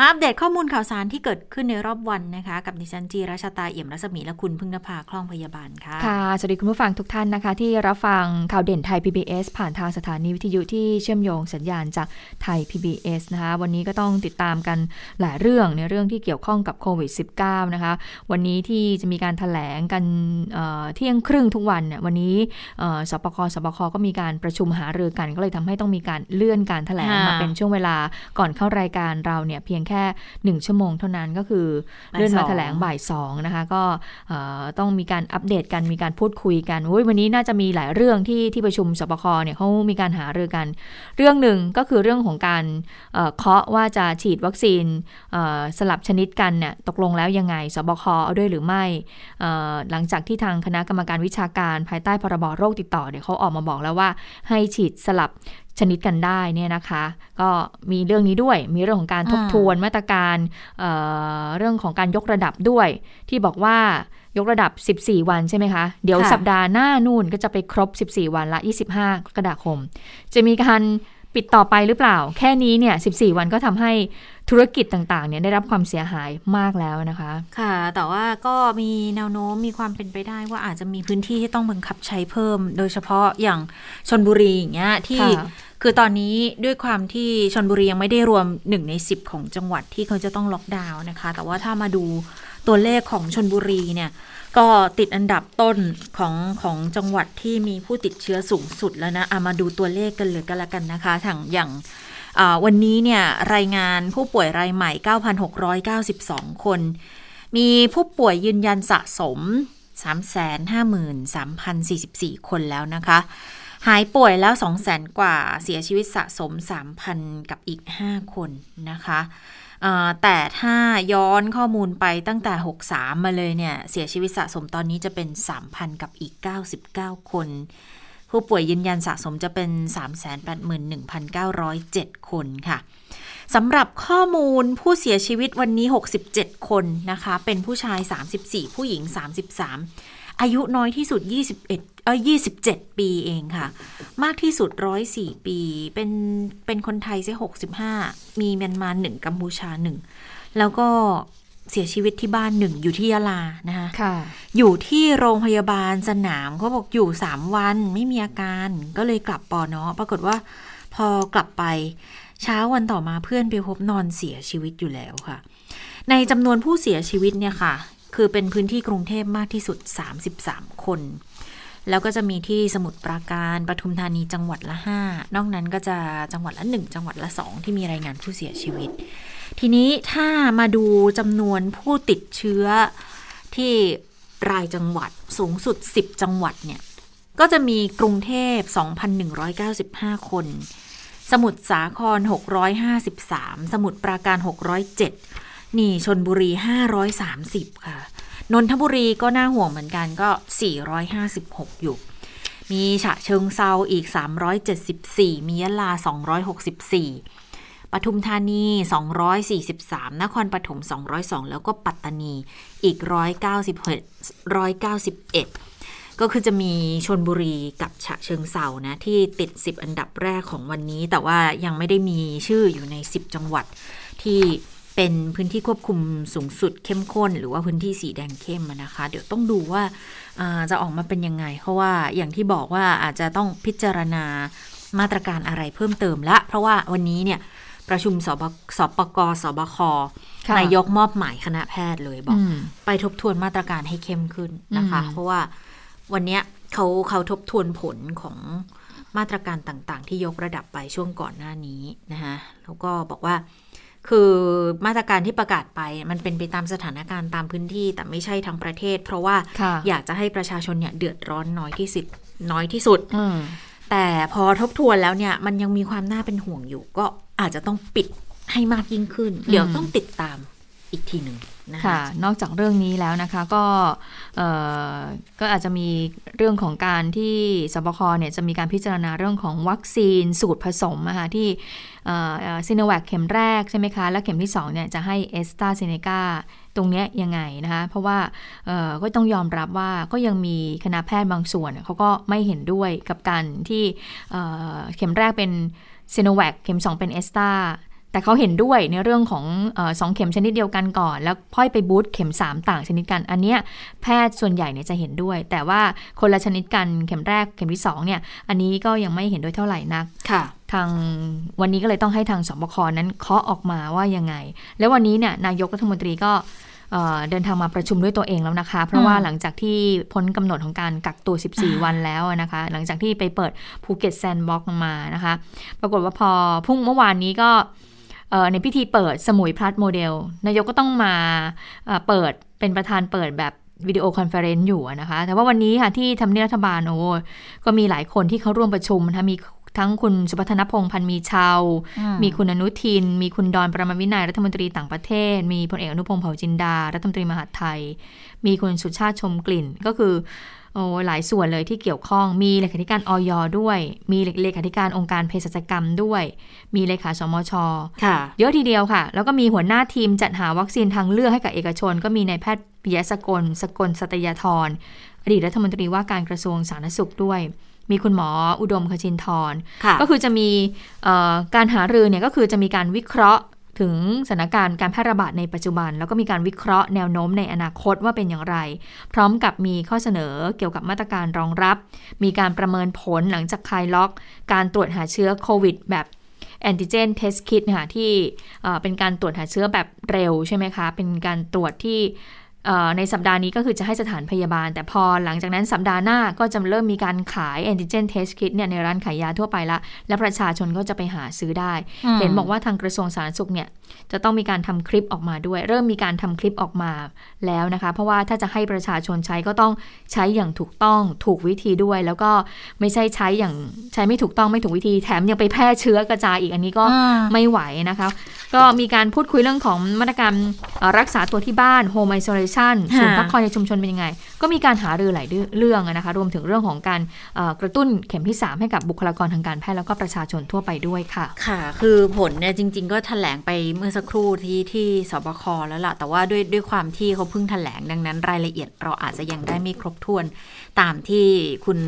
มาอัปเดตข้อมูลข่าวสารที่เกิดขึ้นในรอบวันนะคะ กับดิฉันจีราชาตาเอี่ยมรัศมีและคุณพึ่งนภาคล่องพยาบาลค่ะ ค่ะ สวัสดีคุณผู้ฟังทุกท่านนะคะ ที่รับฟังข่าวเด่นไทย PBS ผ่านทางสถานีวิทยุที่เชื่อมโยงสัญญาณจากไทย PBS นะคะ วันนี้ก็ต้องติดตามกันหลายเรื่องในเรื่องที่เกี่ยวข้องกับโควิด -19 นะคะ วันนี้ที่จะมีการถแถลงกันเที่ยงครึ่งทุกวันเนี่ยวันนี้สปคสบคก็มีการประชุมหารือกัน ก็เลยทำให้ต้องมีการเลื่อนการถแถลงมาเป็นช่วงเวลาก่อนเข้ารายการเราเนี่ยเพียงแค่หนึ่งชั่วโมงเท่านั้นก็คือเลื่อนมาแถลงบ่ายสองนะคะ ก็ต้องมีการอัปเดตกันมีการพูดคุยกันวันนี้น่าจะมีหลายเรื่องที่ที่ประชุมสบคเนี่ยเขามีการหารือกัน เรื่องหนึ่งก็คือเรื่องของการเคาะว่าจะฉีดวัคซีนสลับชนิดกันเนี่ยตกลงแล้วยังไงสบคเอาด้วยหรือไม่หลังจากที่ทางคณะกรรมการวิชาการภายใต้พรบโรคติดต่อเนี่ยเขาออกมาบอกแล้วว่าให้ฉีดสลับ ชนิดกันได้เนี่ยนะคะ ก็มีเรื่องนี้ด้วย มีเรื่องของการทบทวนมาตรการเเรื่องของการยกระดับด้วย ที่บอกว่ายกระดับ 14 วันใช่ไหมคะ เดี๋ยวสัปดาห์หน้านู่นก็จะไปครบ 14 วันละ 25 กรกฎาคม จะมีการ ปิดต่อไปหรือเปล่า แค่นี้เนี่ย 14 วันก็ทำให้ธุรกิจต่างๆเนี่ยได้รับความเสียหายมากแล้วนะคะ ค่ะ แต่ว่าก็มีแนวโน้มมีความเป็นไปได้ว่าอาจจะมีพื้นที่ที่ต้องบังคับใช้เพิ่ม โดยเฉพาะอย่างชนบุรีอย่างเงี้ยที่คือตอนนี้ด้วยความที่ชนบุรียังไม่ได้รวมหนึ่งในสิบของจังหวัดที่เขาจะต้องล็อกดาวน์นะคะ แต่ว่าถ้ามาดูตัวเลขของชนบุรีเนี่ย ก็ติดอันดับต้นของของจังหวัดที่มีผู้ติดเชื้อสูงสุดแล้วนะามาดูตัวเลขกันเลยกันละกันนะคะทางอย่างวันนี้เนี่ยรายงานผู้ป่วยรายใหม่ 9,692 คน มีผู้ป่วยยืนยันสะสม 353,044 คนแล้วนะคะ หายป่วยแล้ว 2 0 0แสนกว่า เสียชีวิตสะสม 3,000 กับอีก 5 คนนะคะ แต่ถ้าย้อนข้อมูลไปตั้งแต่ 63 มาเลยเนี่ย เสียชีวิตสะสมตอนนี้จะเป็น 3,000 กับอีก 99 คน ผู้ป่วยยืนยันสะสมจะเป็น 381,907 คนค่ะสำหรับข้อมูลผู้เสียชีวิตวันนี้ 67 คนนะคะ เป็นผู้ชาย 34 ผู้หญิง 33 อายุน้อยที่สุด 21 เออยี่สิบเจ็ดปีเองค่ะ มากที่สุดร้อยสี่ปี เป็นเป็นคนไทยใช่หกสิบห้ามีเมียนมาหนึ่งกัมพูชาหนึ่ง แล้วก็เสียชีวิตที่บ้านหนึ่งอยู่ที่ยะลานะคะคะอยู่ที่โรงพยาบาลสนามเขาบอกอยู่สามวันไม่มีอาการ ก็เลยกลับปอเนาะปรากฏว่าพอกลับไปเช้าวันต่อมาเพื่อนไปพบนอนเสียชีวิตอยู่แล้วค่ะ ในจำนวนผู้เสียชีวิตเนี่ยค่ะ คือเป็นพื้นที่กรุงเทพมากที่สุด 33 คน แล้วก็จะมีที่สมุทรปราการปทุมธานีจังหวัดละ 5 นอกนั้นก็จะจังหวัดละ 1 จังหวัดละ 2 ที่มีรายงานผู้เสียชีวิต ทีนี้ถ้ามาดูจำนวนผู้ติดเชื้อที่รายจังหวัดสูงสุด 10 จังหวัดเนี่ย ก็จะมีกรุงเทพ 2,195 คน สมุทรสาคร 653 สมุทรปราการ 607 นี่ชนบุรี 530 ค่ะ นนทบุรีก็น่าห่วงเหมือนกันก็ 456 อยู่ มีฉะเชิงเซาอีก 374 มียะลา 264 ปทุมธานี 243 นครปฐม 202 แล้วก็ปัตตานีอีก 191 191ก็คือจะมีชนบุรีกับฉะเชิงเซานะ ที่ติด 10 อันดับแรกของวันนี้ แต่ว่ายังไม่ได้มีชื่ออยู่ใน 10 จังหวัดที่ เป็นพื้นที่ควบคุมสูงสุดเข้มข้น หรือว่าพื้นที่สีแดงเข้มนะคะ เดี๋ยวต้องดูว่าจะออกมาเป็นยังไง เพราะว่าอย่างที่บอกว่าอาจจะต้องพิจารณามาตรการอะไรเพิ่มเติมละ เพราะว่าวันนี้เนี่ยประชุมสบสปกสบค นายกมอบหมายคณะแพทย์เลยบอก ไปทบทวนมาตรการให้เข้มขึ้นนะคะ เพราะว่าวันนี้เขาเขาทบทวนผลของมาตรการต่างๆ ที่ยกระดับไปช่วงก่อนหน้านี้นะคะแล้วก็บอกว่า คือมาตรการที่ประกาศไปมันเป็นไปตามสถานการณ์ตามพื้นที่แต่ไม่ใช่ทั้งประเทศ เพราะว่าอยากจะให้ประชาชนเนี่ยเดือดร้อนน้อยที่สุดน้อยที่สุดแต่พอทบทวนแล้วเนี่ยมันยังมีความน่าเป็นห่วงอยู่ ก็อาจจะต้องปิดให้มากยิ่งขึ้น เดี๋ยวต้องติดตามอีกทีหนึ่ง นะค่ะนอกจากเรื่องนี้แล้วนะคะก็ก็อาจจะมีเรื่องของการที่สบคเนี่ยจะมีการพิจารณาเรื่องของวัคซีนสูตรผสมนะคะที่ซีโนแวคเข็มแรกใช่ไหมคะ แล้วเข็มที่2เนี่ยจะให้เอสตราเซเนกาตรงนี้ยังไงนะคะเพราะว่าก็ต้องยอมรับว่าก็ยังมีคณะแพทย์บางส่วนเขาก็ไม่เห็นด้วยกับการที่เอ่อเข็มแรกเป็นซีโนแวคเข็ม 2 เป็นเอสตรา แต่เขาเห็นด้วยในเรื่องของเออสองเข็มชนิดเดียวกันก่อน แล้วพ่อยไปบูสต์เข็ม 3 ต่างชนิดกัน อันเนี้ยแพทย์ส่วนใหญ่เนี่ยจะเห็นด้วย แต่ว่าคนละชนิดกันเข็มแรกเข็มที่2เนี่ยอันนี้ก็ยังไม่เห็นด้วยเท่าไหร่นักค่ะ ทางวันนี้ก็เลยต้องให้ทางสบคนั้นเคาะออกมาว่ายังไง แล้ววันนี้เนี่ยนายกรัฐมนตรีก็เอ่อเดินทางมาประชุมด้วยตัวเองแล้วนะคะ เพราะว่าหลังจากที่พ้นกำหนดของการกักตัว 14 วันแล้วนะคะ หลังจากที่ไปเปิดภูเก็ต Sandbox มานะคะ ปรากฏว่าพอพรุ่งเมื่อวานนี้ก็เอ่อ ในพิธีเปิดสมุย Plus Model นายกก็ต้องมาเอ่อเปิดเป็นประธานเปิดแบบ video conference อยู่นะคะ แต่ว่าวันนี้ค่ะที่ทำเนียบรัฐบาลโอ้ก็มีหลายคนที่เขาร่วมประชุมนะคะมีทั้งคุณสุพัฒนพงษ์พันธ์มีเชาว์ มีคุณอนุทิน มีคุณดอนประมาวินัยรัฐมนตรีต่างประเทศ มีพลเอกอนุพงษ์เผ่าจินดา รัฐมนตรีมหาดไทย มีคุณสุชาติชมกลิ่น ก็คือ โอ้หลายส่วนเลยที่เกี่ยวข้องมีเลขาธิการออยด้วย มีเลขาธิการองค์การเภสัชกรรมด้วย มีเลขาสมชค่ะเยอะทีเดียวค่ะ แล้วก็มีหัวหน้าทีมจัดหาวัคซีนทางเลือกให้กับเอกชน ก็มีนายแพทย์ปิยะสกลสกลสัตยาธรอดีตรัฐมนตรีว่าการกระทรวงสาธารณสุขด้วย มีคุณหมออุดมคชินทรค่ะก็คือจะมีเอ่อการหารือเนี่ยก็คือจะมีการวิเคราะห์ ถึงสถานการณ์การแพร่ระบาดในปัจจุบัน แล้วก็มีการวิเคราะห์แนวโน้มในอนาคตว่าเป็นอย่างไร พร้อมกับมีข้อเสนอเกี่ยวกับมาตรการรองรับ มีการประเมินผลหลังจากคลายล็อก การตรวจหาเชื้อโควิดแบบแอนติเจนเทสคิดนะคะที่เป็นการตรวจหาเชื้อแบบเร็วใช่ไหมคะ เป็นการตรวจที่ ในสัปดาห์นี้ก็คือจะให้สถานพยาบาล แต่พอหลังจากนั้นสัปดาห์หน้าก็จะเริ่มมีการขายแอนติเจนเทสคิดเนี่ยในร้านขายยาทั่วไปละ และประชาชนก็จะไปหาซื้อได้อืมเห็นบอกว่าทางกระทรวงสาธารณสุขเนี่ยจะต้องมีการทำคลิปออกมาด้วย เริ่มมีการทำคลิปออกมาแล้วนะคะ เพราะว่าถ้าจะให้ประชาชนใช้ก็ต้องใช้อย่างถูกต้องถูกวิธีด้วย แล้วก็ไม่ใช่ใช้อย่างใช้ไม่ถูกต้องไม่ถูกวิธีแถมยังไปแพร่เชื้อกระจายอีกอันนี้ก็อ่าไม่ไหวนะคะ ก็มีการพูดคุยเรื่องของมาตรการเอ่อรักษาตัวที่บ้าน home isolation ค่ะศูนย์พักคอยในชุมชนเป็นยังไง ก็มีการหารือหลายเรื่องอะนะคะรวมถึงเรื่องของการเอ่อกระตุ้นเข็มที่ 3 ให้กับบุคลากรทางการแพทย์แล้วก็ประชาชนทั่วไปด้วยค่ะ ค่ะ คือผลเนี่ยจริง ๆ ก็แถลงไปเมื่อสักครู่ที่ที่สบคแล้วล่ะ แต่ว่าด้วยด้วยความที่เขาเพิ่งแถลงดังนั้นรายละเอียดเราอาจจะยังได้ไม่ครบถ้วนตามที่คุณ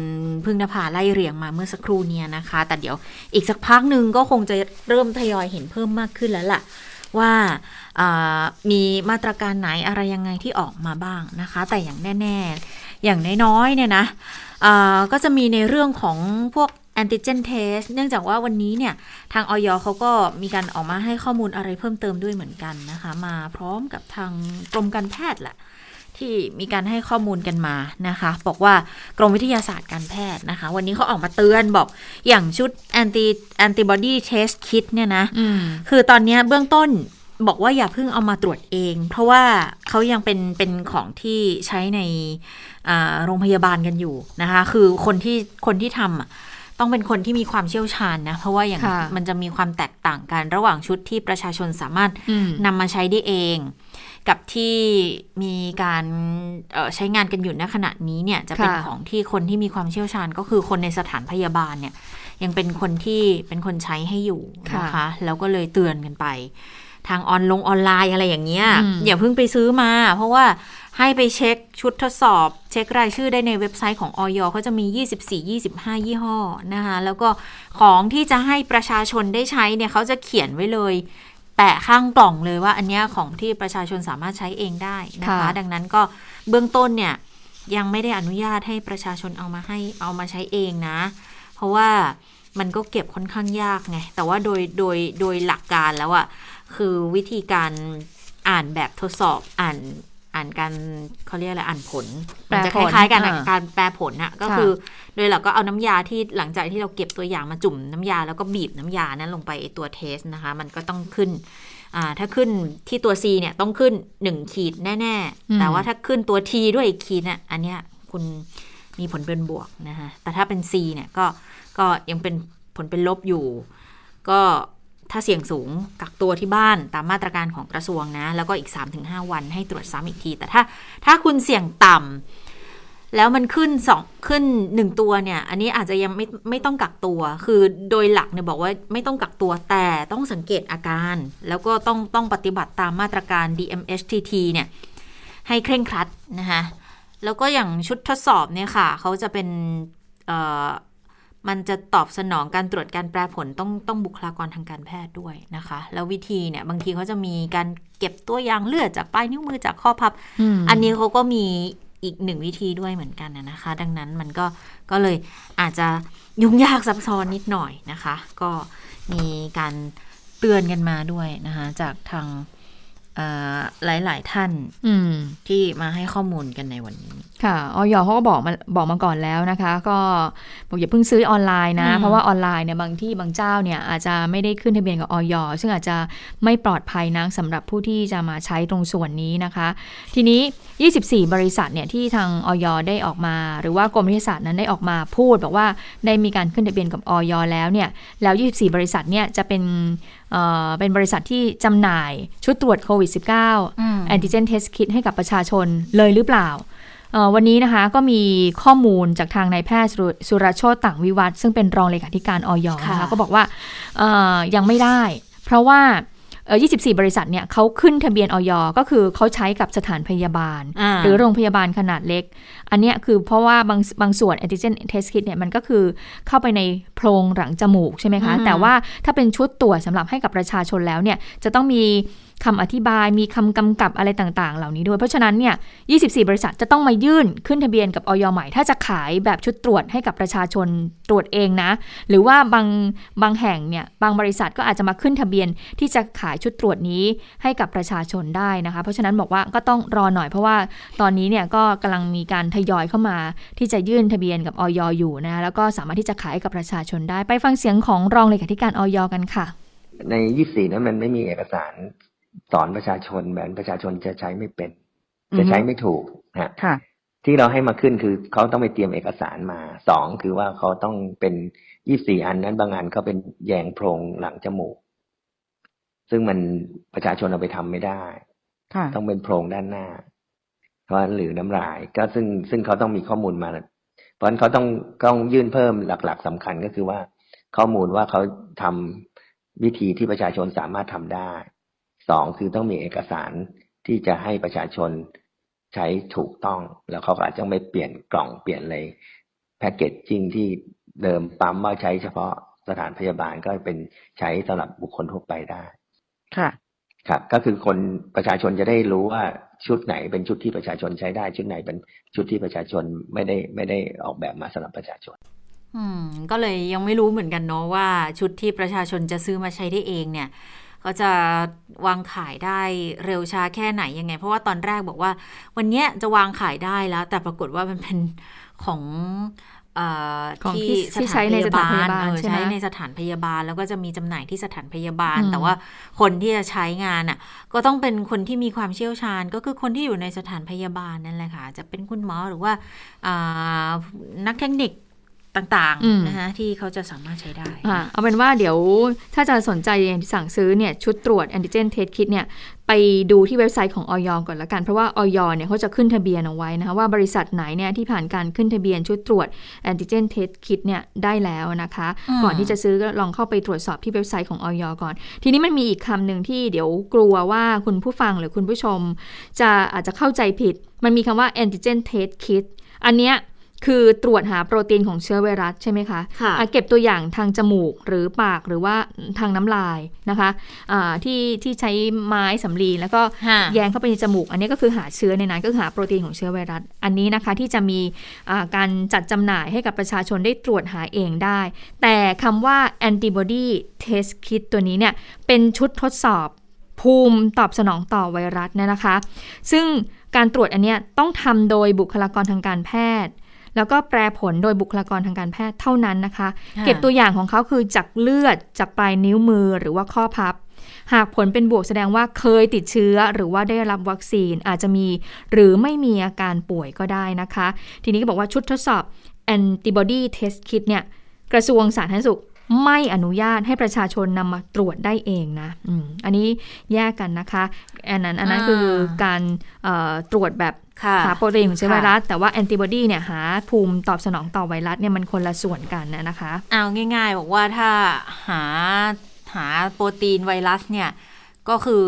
พึ่งนภาไล่เรียงมาเมื่อสักครู่เนี่ยนะคะ แต่เดี๋ยวอีกสักพักหนึ่งก็คงจะเริ่มทยอยเห็นเพิ่มมากขึ้นแล้วล่ะว่าอ่า มีมาตรการไหนอะไรยังไงที่ออกมาบ้างนะคะ แต่อย่างแน่ ๆ อย่างน้อยๆเนี่ยนะอ่าก็จะมีในเรื่องของพวกแอนติเจนเทสเนื่องจากว่าวันนี้เนี่ย ทางออยเขาก็มีการออกมาให้ข้อมูลอะไรเพิ่มเติมด้วยเหมือนกันนะคะ มาพร้อมกับทางกรมการแพทย์แหละที่มีการให้ข้อมูลกันมานะคะ บอกว่ากรมวิทยาศาสตร์การแพทย์นะคะ วันนี้เขาออกมาเตือนบอกอย่างชุด anti antibody test kit เนี่ยนะอืมคือตอนเนี้ยเบื้องต้น บอกว่าอย่าเพิ่งเอามาตรวจเอง เพราะว่าเขายังเป็นเป็นของที่ใช้ในอ่าโรงพยาบาลกันอยู่นะคะ คือคนที่คนที่ทำอะต้องเป็นคนที่มีความเชี่ยวชาญนะ เพราะว่าอย่างค่ะมันจะมีความแตกต่างกันระหว่างชุดที่ประชาชนสามารถอืมนำมาใช้ได้เอง กับที่มีการเอ่อใช้งานกันอยู่ณขณะนี้เนี่ยจะเป็นค่ะของที่คนที่มีความเชี่ยวชาญ ก็คือคนในสถานพยาบาลเนี่ยยังเป็นคนที่เป็นคนใช้ให้อยู่นะคะ แล้วก็เลยเตือนกันไป ทางออนลงออนไลน์อะไรอย่างเงี้ยอืมอย่าเพิ่งไปซื้อมา เพราะว่าให้ไปเช็คชุดทดสอบ เช็ครายชื่อได้ในเว็บไซต์ของออยเขาจะมี 24-25 ยี่ห้อนะคะแล้วก็ของที่จะให้ประชาชนได้ใช้เนี่ยเขาจะเขียนไว้เลยแปะข้างกล่องเลยว่าอันเนี้ยของที่ประชาชนสามารถใช้เองได้นะคะค่ะดังนั้นก็เบื้องต้นเนี่ยยังไม่ได้อนุญาตให้ประชาชนเอามาให้เอามาใช้เองนะ เพราะว่ามันก็เก็บค่อนข้างยากไง แต่ว่าโดยโดยโดยหลักการแล้วอะ คือวิธีการอ่านแบบทดสอบอ่านอ่านการเขาเรียกอะไรอ่านผลมันจะแปคลผลล้ายๆกันอ่าอะการแปลผลอะก็ค่ะคือโดยเราก็เอาน้ำยาที่หลังจากที่เราเก็บตัวอย่างมาจุ่มน้ำยาแล้วก็บีบน้ำยานั้นลงไปไอ้ตัวเทสนะคะ มันก็ต้องขึ้นอ่าถ้าขึ้นที่ตัว C เนี่ยต้องขึ้น 1 ขีดแน่อืมๆแต่ว่าถ้าขึ้นตัว T ด้วยอีกขีดเนี่ยอันเนี้ยคุณมีผลเป็นบวกนะคะแต่ถ้าเป็น C เนี่ยก็ก็ยังเป็นผลเป็นลบอยู่ ก็ ถ้าเสี่ยงสูงกักตัวที่บ้านตามมาตรการของกระทรวงนะ แล้วก็อีก 3-5 วันให้ตรวจซ้ำอีกที แต่ถ้าถ้าคุณเสี่ยงต่ำแล้วมันขึ้นสองขึ้นหนึ่งตัวเนี่ย อันนี้อาจจะยังไม่ไม่ต้องกักตัว คือโดยหลักเนี่ยบอกว่าไม่ต้องกักตัวแต่ต้องสังเกตอาการ แล้วก็ต้องต้องปฏิบัติตามมาตรการ DMHTT เนี่ยให้เคร่งครัดนะคะแล้วก็อย่างชุดทดสอบเนี่ยค่ะเขาจะเป็น มันจะตอบสนองการตรวจการแปรผลต้องต้องบุคลากรทางการแพทย์ด้วยนะคะ แล้ววิธีเนี่ยบางทีเขาจะมีการเก็บตัวอย่างเลือดจากปลายนิ้วมือจากข้อพับ อันนี้เขาก็มีอีกหนึ่งวิธีด้วยเหมือนกันนะคะ ดังนั้นมันก็ก็เลยอาจจะยุ่งยากซับซ้อนนิดหน่อยนะคะ ก็มีการเตือนกันมาด้วยนะคะ จากทาง หลายหลายท่านที่มาให้ข้อมูลกันในวันนี้ ค่ะออยเขาก็บอกมาบอกมาก่อนแล้วนะคะ ก็บอกอย่าเพิ่งซื้อออนไลน์นะ เพราะว่าออนไลน์เนี่ยบางที่บางเจ้าเนี่ยอาจจะไม่ได้ขึ้นทะเบียนกับออยซึ่งอาจจะไม่ปลอดภัยนะสำหรับผู้ที่จะมาใช้ตรงส่วนนี้นะคะ ทีนี้ 24 บริษัทเนี่ยที่ทางออยได้ออกมา หรือว่ากรมวิทยาศาสตร์นั้นได้ออกมาพูด บอกว่าได้มีการขึ้นทะเบียนกับออยแล้วเนี่ยแล้ว 24 บริษัทเนี่ยจะเป็น เป็นบริษัทที่จำหน่ายชุดตรวจโควิด -19 แอนติเจนเทสคิดให้กับประชาชนเลยหรือเปล่า วันนี้นะคะก็มีข้อมูลจากทางนายแพทย์สุรโชตต่างวิวัฒซึ่งเป็นรองเลขาธิการออยนะคะก็บอกว่ายังไม่ได้ เพราะว่า 24 บริษัทเนี่ยเขาขึ้นทะเบียนออยก็คือเขาใช้กับสถานพยาบาล หรือโรงพยาบาลขนาดเล็ก อันนี้คือเพราะว่าบางบางส่วน antigen test kit เนี่ยมันก็คือเข้าไปในโพรงหลังจมูกใช่ไหมคะ แต่ว่าถ้าเป็นชุดตรวจสำหรับให้กับประชาชนแล้วเนี่ยจะต้องมี คำอธิบายมีคำกำกับอะไรต่างๆ เหล่านี้ด้วย เพราะฉะนั้นเนี่ย 24 บริษัทจะต้องมายื่นขึ้นทะเบียนกับออยใหม่ ถ้าจะขายแบบชุดตรวจให้กับประชาชนตรวจเองนะ หรือว่าบางบางแห่งเนี่ย บางบริษัทก็อาจจะมาขึ้นทะเบียนที่จะขายชุดตรวจนี้ให้กับประชาชนได้นะคะ เพราะฉะนั้นบอกว่าก็ต้องรอหน่อยเพราะว่าตอนนี้เนี่ยก็กำลังมีการทยอยเข้ามา ที่จะยื่นทะเบียนกับออยอยู่นะ แล้วก็สามารถที่จะขายกับประชาชนได้ ไปฟังเสียงของรองเลขาธิการออยกันค่ะ ใน 24 นั้นมันไม่มีเอกสาร สอนประชาชนแบบประชาชนจะใช้ไม่เป็น จะใช้ไม่ถูกฮะที่เราให้มาขึ้นคือเขาต้องไปเตรียมเอกสารมาสองคือว่าเขาต้องเป็นยี่สี่อันนั้นบางอันเขาเป็นแยงโพรงหลังจมูก ซึ่งมันประชาชนเอาไปทำไม่ได้ต้องเป็นโพรงด้านหน้า เพราะหรือน้ำลาย ก็ซึ่งซึ่งเขาต้องมีข้อมูลมา เพราะฉะนั้นเขาต้องต้องยื่นเพิ่มหลัก ๆสำคัญก็คือว่า ข้อมูลว่าเขาทำวิธีที่ประชาชนสามารถทำได้ สองคือต้องมีเอกสารที่จะให้ประชาชนใช้ถูกต้อง แล้วเขาอาจจะไม่เปลี่ยนกล่องเปลี่ยนเลยแพคเกจจิ้งที่เดิมปั๊มว่าใช้เฉพาะสถานพยาบาลก็เป็นใช้สำหรับบุคคลทั่วไปได้ ค่ะ ครับ ก็คือคนประชาชนจะได้รู้ว่าชุดไหนเป็นชุดที่ประชาชนใช้ได้ ชุดไหนเป็นชุดที่ประชาชนไม่ได้ไม่ได้ออกแบบมาสำหรับประชาชน อืม ก็เลยยังไม่รู้เหมือนกันเนาะว่าชุดที่ประชาชนจะซื้อมาใช้ได้เองเนี่ย เขาจะวางขายได้เร็วช้าแค่ไหนยังไง เพราะว่าตอนแรกบอกว่า วันนี้จะวางขายได้แล้ว แต่ปรากฏว่ามันเป็นของที่ที่ใช้ในสถานพยาบาลใช้ในสถานพยาบาล แล้วก็จะมีจำหน่ายที่สถานพยาบาล แต่ว่าคนที่จะใช้งานอะ ก็ต้องเป็นคนที่มีความเชี่ยวชาญ ก็คือคนที่อยู่ในสถานพยาบาลนั่นแหละค่ะ จะเป็นคุณหมอหรือว่านักเทคนิค ต่างๆนะคะที่เขาจะสามารถใช้ได้ เอาเป็นว่าเดี๋ยวถ้าจะสนใจสั่งซื้อเนี่ยชุดตรวจ antigen test kit เนี่ยไปดูที่เว็บไซต์ของอย.ก่อนละกัน เพราะว่าอย.เนี่ยเขาจะขึ้นทะเบียนเอาไว้นะคะว่าบริษัทไหนเนี่ยที่ผ่านการขึ้นทะเบียนชุดตรวจ antigen test kit เนี่ยได้แล้วนะคะ ก่อนที่จะซื้อก็ลองเข้าไปตรวจสอบที่เว็บไซต์ของอย.ก่อน ทีนี้มันมีอีกคำหนึ่งที่เดี๋ยวกลัวว่าคุณผู้ฟังหรือคุณผู้ชม จะอาจจะเข้าใจผิด มันมีคำว่า antigen test kit อันเนี้ย คือตรวจหาโปรตีนของเชื้อไวรัสใช่ไหมคะคะเก็บตัวอย่างทางจมูกหรือปากหรือว่าทางน้ำลายนะคะะที่ที่ใช้ไม้สำลีแล้วก็แยงเข้าไปในจมูก อันนี้ก็คือหาเชื้อในนั้นก็หาโปรตีนของเชื้อไวรัส อันนี้นะคะที่จะมีการจัดจำหน่ายให้กับประชาชนได้ตรวจหาเองได้ แต่คำว่า antibody test kit ตัวนี้เนี่ยเป็นชุดทดสอบภูมิตอบสนองต่อไวรัสเนี่ยนะคะ ซึ่งการตรวจอันนี้ต้องทำโดยบุคลากรทางการแพทย์ แล้วก็แปรผลโดยบุคลากรทางการแพทย์เท่านั้นนะคะ เก็บตัวอย่างของเขาคือจากเลือดจากปลายนิ้วมือหรือว่าข้อพับ หากผลเป็นบวกแสดงว่าเคยติดเชื้อ หรือว่าได้รับวัคซีนอาจจะมี หรือไม่มีอาการป่วยก็ได้นะคะ ทีนี้ก็บอกว่าชุดทดสอบ antibody test kit เนี่ยกระทรวงสาธารณสุขไม่อนุญาตให้ประชาชนนำมาตรวจได้เองนะออันนี้แยกกันนะคะ อันนั้นอันนั้นคือการตรวจแบบ หาโปรตีนของเชื้อไวรัส แต่ว่าแอนติบอดีเนี่ยหาภูมิตอบสนองต่อไวรัสเนี่ยมันคนละส่วนกันนะคะเอาง่าย ๆ บอกว่าถ้าหาหาโปรตีนไวรัสเนี่ยก็คือ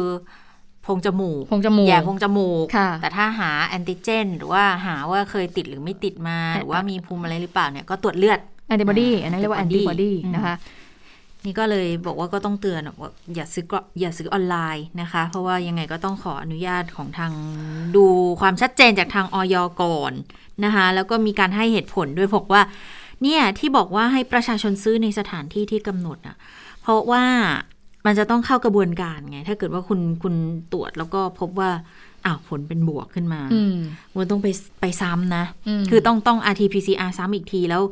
พงจมูกพงจมูกแย่พงจมูก แต่ถ้าหาแอนติเจน หรือว่าหาว่าเคยติดหรือไม่ติดมา หรือว่ามีภูมิอะไรหรือเปล่าเนี่ยก็ตรวจเลือดแอนติบอดีอันนั้นเรียกว่าแอนติบอดีนะคะ นี่ก็เลยบอกว่าก็ต้องเตือนว่าอย่าซื้อก็อย่าซื้อออนไลน์นะคะ เพราะว่ายังไงก็ต้องขออนุญาตของทางดูความชัดเจนจากทางออยก่อนนะคะแล้วก็มีการให้เหตุผลด้วยบอกว่าเนี่ยที่บอกว่าให้ประชาชนซื้อในสถานที่ที่กำหนดอะเพราะว่ามันจะต้องเข้ากระบวนการไง ถ้าเกิดว่าคุณคุณตรวจแล้วก็พบว่า อ้าวผลเป็นบวกขึ้นมามันต้องไปไปซ้ำนะ คือต้องต้อง RT-PCR ซ้ำอีกทีแล้ว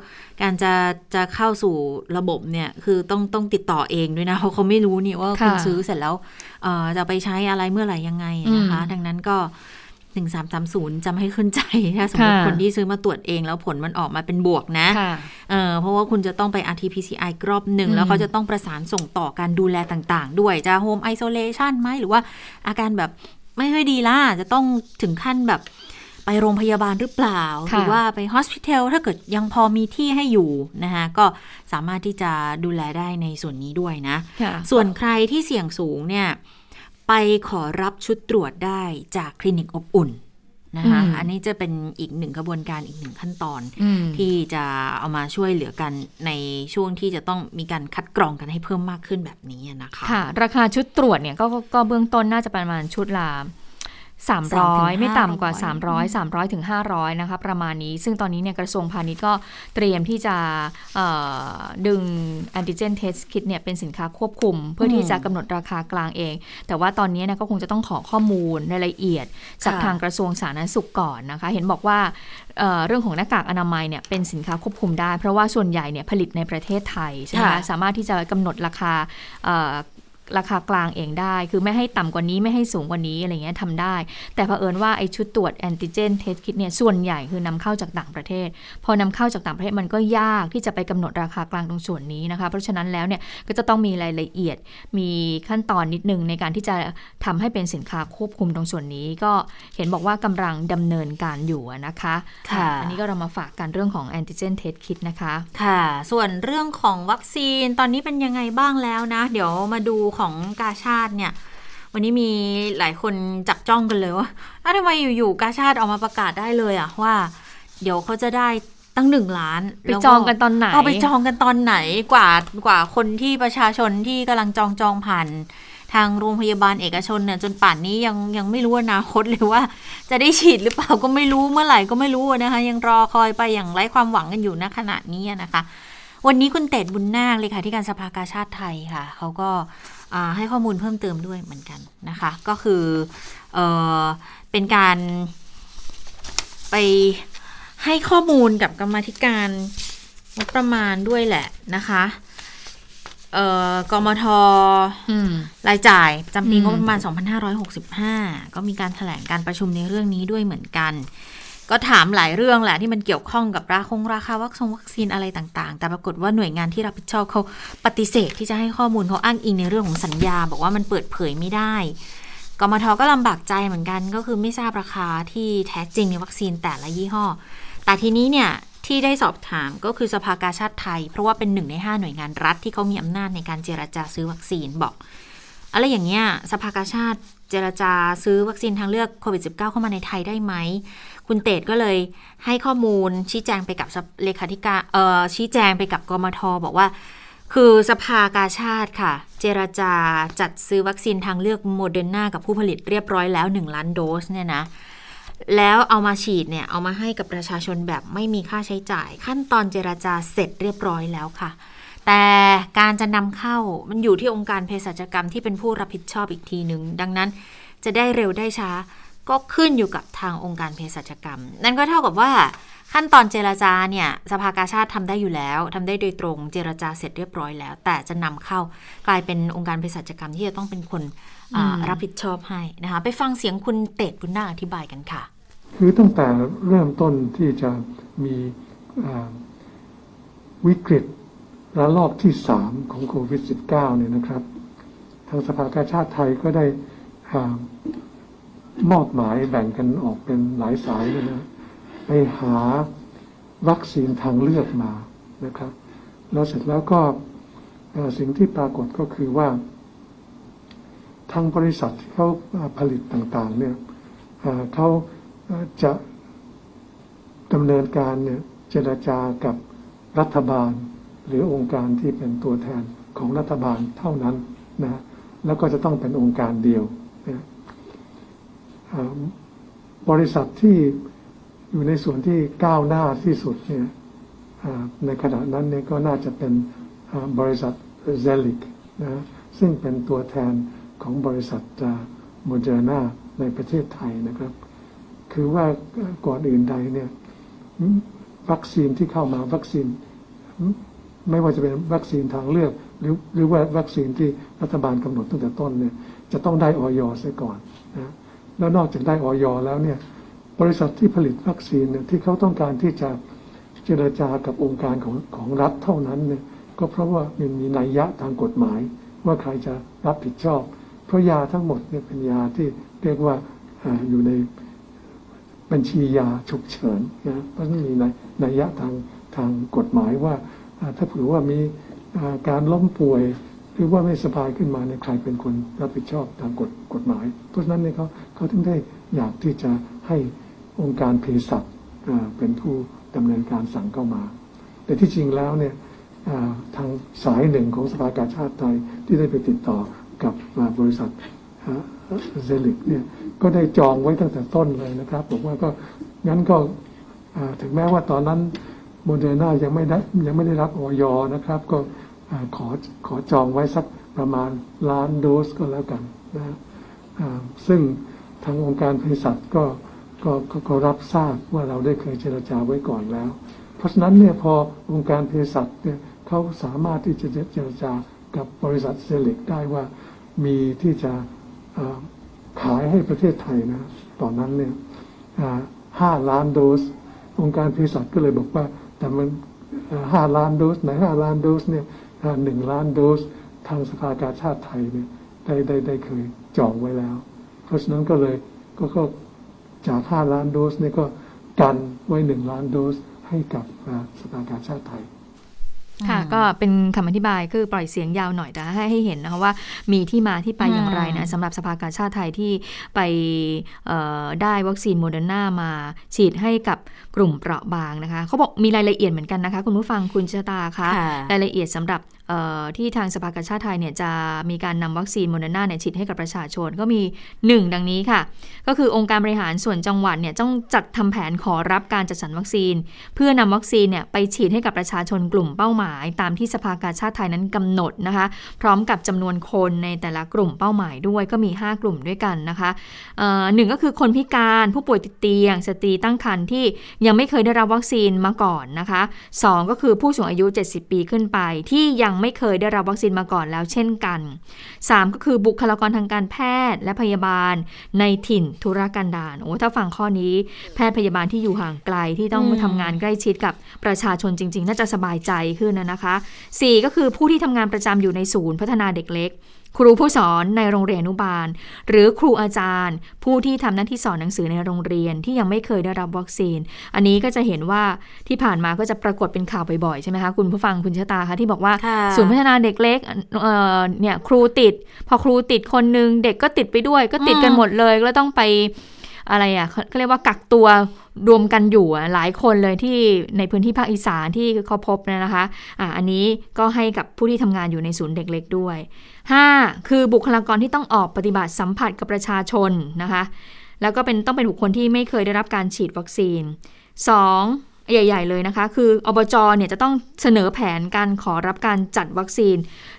การจะจะเข้าสู่ระบบเนี่ย คือต้องต้องติดต่อเองด้วยนะ เพราะเขาไม่รู้นี่ว่าคุณซื้อเสร็จแล้วจะไปใช้อะไรเมื่อไหร่ยังไงนะคะ ดังนั้นก็หนึ่งสามสามศูนย์จำให้ขึ้นใจถ้าสมมติคนที่ซื้อมาตรวจเองแล้วผลมันออกมาเป็นบวกนะเเพราะว่าคุณจะต้องไป RT-PCR รอบหนึ่ง แล้วเขาจะต้องประสานส่งต่อการดูแลต่าง ๆ ด้วย จะโฮมไอโซเลชันไหมหรือว่าอาการแบบ ไม่ค่อยดีล่ะ จะต้องถึงขั้นแบบไปโรงพยาบาลหรือเปล่า หรือว่าไปฮอสพิทอลถ้าเกิดยังพอมีที่ให้อยู่นะคะก็สามารถที่จะดูแลได้ในส่วนนี้ด้วยนะ ส่วนใครที่เสี่ยงสูงเนี่ย ไปขอรับชุดตรวจได้จากคลินิกอบอุ่น นะคะอันนี้จะเป็นอีกหนึ่งกระบวนการอีกหนึ่งขั้นตอนที่จะเอามาช่วยเหลือกันในช่วงที่จะต้องมีการคัดกรองกันให้เพิ่มมากขึ้นแบบนี้นะคะค่ะ ราคาชุดตรวจเนี่ยก็ก็เบื้องต้นน่าจะประมาณชุดละ 300 ไม่ต่ำกว่า 300 300ถึง500นะคะประมาณนี้ ซึ่งตอนนี้เนี่ยกระทรวงพาณิชย์ก็เตรียมที่จะดึงแอนติเจนเทสคิดเนี่ยเป็นสินค้าควบคุม เพื่อที่จะกำหนดราคากลางเอง แต่ว่าตอนนี้เนี่ยก็คงจะต้องขอข้อมูลรายละเอียด จากทางกระทรวงสาธารณสุขก่อนนะคะ เห็นบอกว่าเรื่องของหน้ากากอนามัยเนี่ยเป็นสินค้าควบคุมได้ เพราะว่าส่วนใหญ่เนี่ยผลิตในประเทศไทยใช่ไหมสามารถที่จะกำหนดราคา ราคากลางเองได้ คือไม่ให้ต่ำกว่านี้ไม่ให้สูงกว่านี้อะไรเงี้ยทำได้ แต่เผอิญว่าไอ้ชุดตรวจ antigen test kit เนี่ยส่วนใหญ่คือนำเข้าจากต่างประเทศ พอนำเข้าจากต่างประเทศมันก็ยากที่จะไปกำหนดราคากลางตรงส่วนนี้นะคะ เพราะฉะนั้นแล้วเนี่ยก็จะต้องมีรายละเอียดมีขั้นตอนนิดนึงในการที่จะทำให้เป็นสินค้าควบคุมตรงส่วนนี้ ก็เห็นบอกว่ากำลังดำเนินการอยู่นะคะค่ะอันนี้ก็เรามาฝากกันเรื่องของ antigen test kit นะคะค่ะ ส่วนเรื่องของวัคซีนตอนนี้เป็นยังไงบ้างแล้วนะ เดี๋ยวมาดูของกาชาติเนี่ยวันนี้มีหลายคนจับจ้องกันเลยว่าทำไมอยู่ๆกาชาติออกมาประกาศได้เลยอะว่า เดี๋ยวเขาจะได้ตั้งหนึ่งล้านไปจองกันตอนไหนเอาไปจองกันตอนไหนกว่ากว่าคนที่ประชาชนที่กำลังจองจองผ่าน ทางโรงพยาบาลเอกชนเนี่ยจนป่านนี้ยังยังไม่รู้อนาคตเลยว่า จะได้ฉีดหรือเปล่าก็ไม่รู้เมื่อไหร่ก็ไม่รู้นะคะ ยังรอคอยไปอย่างไร้ความหวังกันอยู่ณขณะนี้นะคะ วันนี้คุณเตดบุญนาคเลยค่ะที่การสภากาชาติไทยค่ะเขาก็ ให้ข้อมูลเพิ่มเติมด้วยเหมือนกันนะคะ ก็คือเออเป็นการไปให้ข้อมูลกับกรรมธิการงบประมาณด้วยแหละนะคะเอ่อกมทรายจ่ายจำปีงบประมาณ 2565 ก็มีการถแถลงการประชุมในเรื่องนี้ด้วยเหมือนกัน ก็ถามหลายเรื่องแหละที่มันเกี่ยวข้องกับราคงราคาวัคซีนวัคซีนอะไรต่างๆ แต่ปรากฏว่าหน่วยงานที่รับผิดชอบเขาปฏิเสธที่จะให้ข้อมูลเขาอ้างอิงในเรื่องของสัญญา บอกว่ามันเปิดเผยไม่ได้กมทก็ลำบากใจเหมือนกัน ก็คือไม่ทราบราคาที่แท้จริงในวัคซีนแต่ละยี่ห้อ แต่ทีนี้เนี่ยที่ได้สอบถามก็คือสภากาชาติไทย เพราะว่าเป็นหนึ่งในห้าหน่วยงานรัฐที่เขามีอำนาจในการเจราจาซื้อวัคซีนบอกอะไรอย่างเงี้ยสภากาชาติ เจรจาซื้อวัคซีนทางเลือกโควิด -19 เข้ามาในไทยได้ไหม คุณเตดก็เลยให้ข้อมูลชี้แจงไปกับเลขาธิการเอ่อชี้แจงไปกับกมทบอกว่า คือสภากาชาติค่ะ เจรจาจัดซื้อวัคซีนทางเลือกโมเดอร์นากับผู้ผลิตเรียบร้อยแล้ว 1 ล้านโดสเนี่ยนะแล้วเอามาฉีดเนี่ย เอามาให้กับประชาชนแบบไม่มีค่าใช้จ่าย ขั้นตอนเจราจาเสร็จเรียบร้อยแล้วค่ะ แต่การจะนำเข้ามันอยู่ที่องค์การเภสัชกรรมที่เป็นผู้รับผิดชอบอีกทีหนึ่งดังนั้นจะได้เร็วได้ช้าก็ขึ้นอยู่กับทางองค์การเภสัชกรรม นั่นก็เท่ากับว่าขั้นตอนเจรจาเนี่ยสภากาชาติทำได้อยู่แล้วทำได้โดยตรงเจรจาเสร็จเรียบร้อยแล้ว แต่จะนำเข้ากลายเป็นองค์การเภสัชกรรมที่จะต้องเป็นคนรับผิดชอบให้นะคะ ไปฟังเสียงคุณเตดบุญนาอธิบายกันค่ะ คือตั้งแต่เริ่มต้นที่จะมีวิกฤต ระลอกที่สามของโควิด -19 เนี่ยนะครับ ทางสภากาชาติไทยก็ได้มอบหมายแบ่งกันออกเป็นหลายสายเลยนะไปหาวัคซีนทางเลือกมานะครับ แล้วเสร็จแล้วก็สิ่งที่ปรากฏก็คือว่า ทางบริษัทที่เขาผลิตต่างๆเนี่ยเขาจะดำเนินการเนี่ยเจรจากับรัฐบาล หรือองค์การที่เป็นตัวแทนของรัฐบาลเท่านั้นนะแล้วก็จะต้องเป็นองค์การเดียวนะบริษัทที่อยู่ในส่วนที่ก้าวหน้าที่สุดเนี่ยในขณะนั้นเนี่ยก็น่าจะเป็นบริษัทเซลิกนะซึ่งเป็นตัวแทนของบริษัทโมเดอร์นาในประเทศไทยนะครับ คือว่าก่อนอื่นใดเนี่ยวัคซีนที่เข้ามาวัคซีน ไม่ว่าจะเป็นวัคซีนทางเลือก หรือหรือว่าวัคซีนที่รัฐบาลกำหนดตั้งแต่ต้นเนี่ยจะต้องได้อย.เสียก่อนนะแล้วนอกจากได้อย.แล้วเนี่ยบริษัทที่ผลิตวัคซีนเนี่ยที่เขาต้องการที่จะเจรจากับองค์การของของรัฐเท่านั้นเนี่ยก็เพราะว่ามันมีนัยยะทางกฎหมาย ว่าใครจะรับผิดชอบ เพราะยาทั้งหมดเนี่ยเป็นยาที่เรียกว่าออยู่ในบัญชียาฉุกเฉินนะเพราะมีนัยยะทางทางกฎหมายว่า ถ้าเผื่อว่ามีการล้มป่วยหรือว่าไม่สบายขึ้นมาในใครเป็นคนรับผิดชอบตามกฎกฎหมาย เพราะฉะนั้นเนี่ยเขาเขาถึงได้อยากที่จะให้องค์การเภสัชเป็นผู้ดำเนินการสั่งเข้ามา แต่ที่จริงแล้วเนี่ยทางสายหนึ่งของสภากาชาดไทยที่ได้ไปติดต่อกับบริษัทซิลลิคเนี่ยก็ได้จองไว้ตั้งแต่ต้นเลยนะครับ บอกว่าก็งั้นก็ถึงแม้ว่าตอนนั้น โมเดอร์นายังไม่ได้ยังไม่ได้รับอย.นะครับ ก็ขอขอจองไว้สักประมาณล้านโดสก็แล้วกันนะซึ่งทางองค์การเภสัชก็ก็ก็รับทราบว่าเราได้เคยเจรจาไว้ก่อนแล้ว เพราะฉะนั้นเนี่ยพอองค์การเภสัชเนี่ยเขาสามารถที่จะเจรจากับบริษัทเซเล็กได้ว่ามีที่จะขายให้ประเทศไทยนะตอนนั้นเนี่ยห้าล้านโดส องค์การเภสัชก็เลยบอกว่า แต่มันห้าล้านโดสไหนห้าล้านโดสเนี่ยหนึ่งล้านโดสทางสภากาชาดไทยเนี่ยได้ได้ได้เคยจองไว้แล้ว เพราะฉะนั้นก็เลยก็ก็จากห้าล้านโดสเนี่ยก็กันไว้หนึ่งล้านโดสให้กับสภากาชาดไทย ค่ะก็เป็นคำอธิบายคือปล่อยเสียงยาวหน่อยแต่ให้ให้เห็นนะคะว่ามีที่มาที่ไปอย่างไรนะสำหรับสภากาชาดไทยที่ไปได้วัคซีนโมเดอร์นามาฉีดให้กับกลุ่มเปราะบางนะคะเขาบอกมีรายละเอียดเหมือนกันนะคะ คุณผู้ฟังคุณชะตาคะ รายละเอียดสำหรับ ที่ทางสภากาชาดไทยเนี่ยจะมีการนำวัคซีนโมเดอร์นาเนี่ยฉีดให้กับประชาชนก็มี 1 ดังนี้ค่ะ ก็คือองค์การบริหารส่วนจังหวัดเนี่ยต้องจัดทำแผนขอรับการจัดสรรวัคซีน เพื่อนำวัคซีนเนี่ยไปฉีดให้กับประชาชนกลุ่มเป้าหมาย ตามที่สภากาชาดไทยนั้นกำหนดนะคะ พร้อมกับจำนวนคนในแต่ละกลุ่มเป้าหมายด้วยก็มี 5 กลุ่มด้วยกันนะคะหนึ่งก็คือคนพิการผู้ป่วยติดเตียง สตรีตั้งครรภ์ที่ยังไม่เคยได้รับวัคซีนมาก่อนนะคะ 2 ก็คือผู้สูงอายุ 70 ปีขึ้นไปที่ยังไม่เคยได้รับวัคซีนมาก่อนแล้วเช่นกัน 3 ก็คือบุคลากรทางการแพทย์และพยาบาลในถิ่นธุรกันดารโอ้ถ้าฟังข้อนี้แพทย์พยาบาลที่อยู่ห่างไกลที่ต้องทำงานใกล้ชิดกับประชาชนจริง ๆ น่าจะสบายใจขึ้นนะคะ 4 ก็คือผู้ที่ทำงานประจำอยู่ในศูนย์พัฒนาเด็กเล็ก ครูผู้สอนในโรงเรียนอนุบาล หรือครูอาจารย์ ผู้ที่ทำหน้าที่สอนหนังสือในโรงเรียนที่ยังไม่เคยได้รับวัคซีน อันนี้ก็จะเห็นว่าที่ผ่านมาก็จะปรากฏเป็นข่าวบ่อยๆใช่ไหมคะคุณผู้ฟังคุณชะตาคะที่บอกว่าศูนย์พัฒนาเด็กเล็กเนี่ยครูติด พอครูติดคนนึงเด็กก็ติดไปด้วย ก็ติดกันหมดเลยแล้วต้องไป อะไรอะเขาเรียกว่ากักตัวรวมกันอยู่หลายคนเลยที่ในพื้นที่ภาคอีสานที่เขาพบนะคะอ่าอันนี้ก็ให้กับผู้ที่ทำงานอยู่ในศูนย์เด็กเล็กด้วย 5. คือบุคลากรที่ต้องออกปฏิบัติสัมผัสกับประชาชนนะคะ แล้วก็เป็นต้องเป็นบุคคลที่ไม่เคยได้รับการฉีดวัคซีน 2. ใหญ่ ๆ เลยนะคะ คืออบจเนี่ยจะต้องเสนอแผนการขอรับการจัดวัคซีน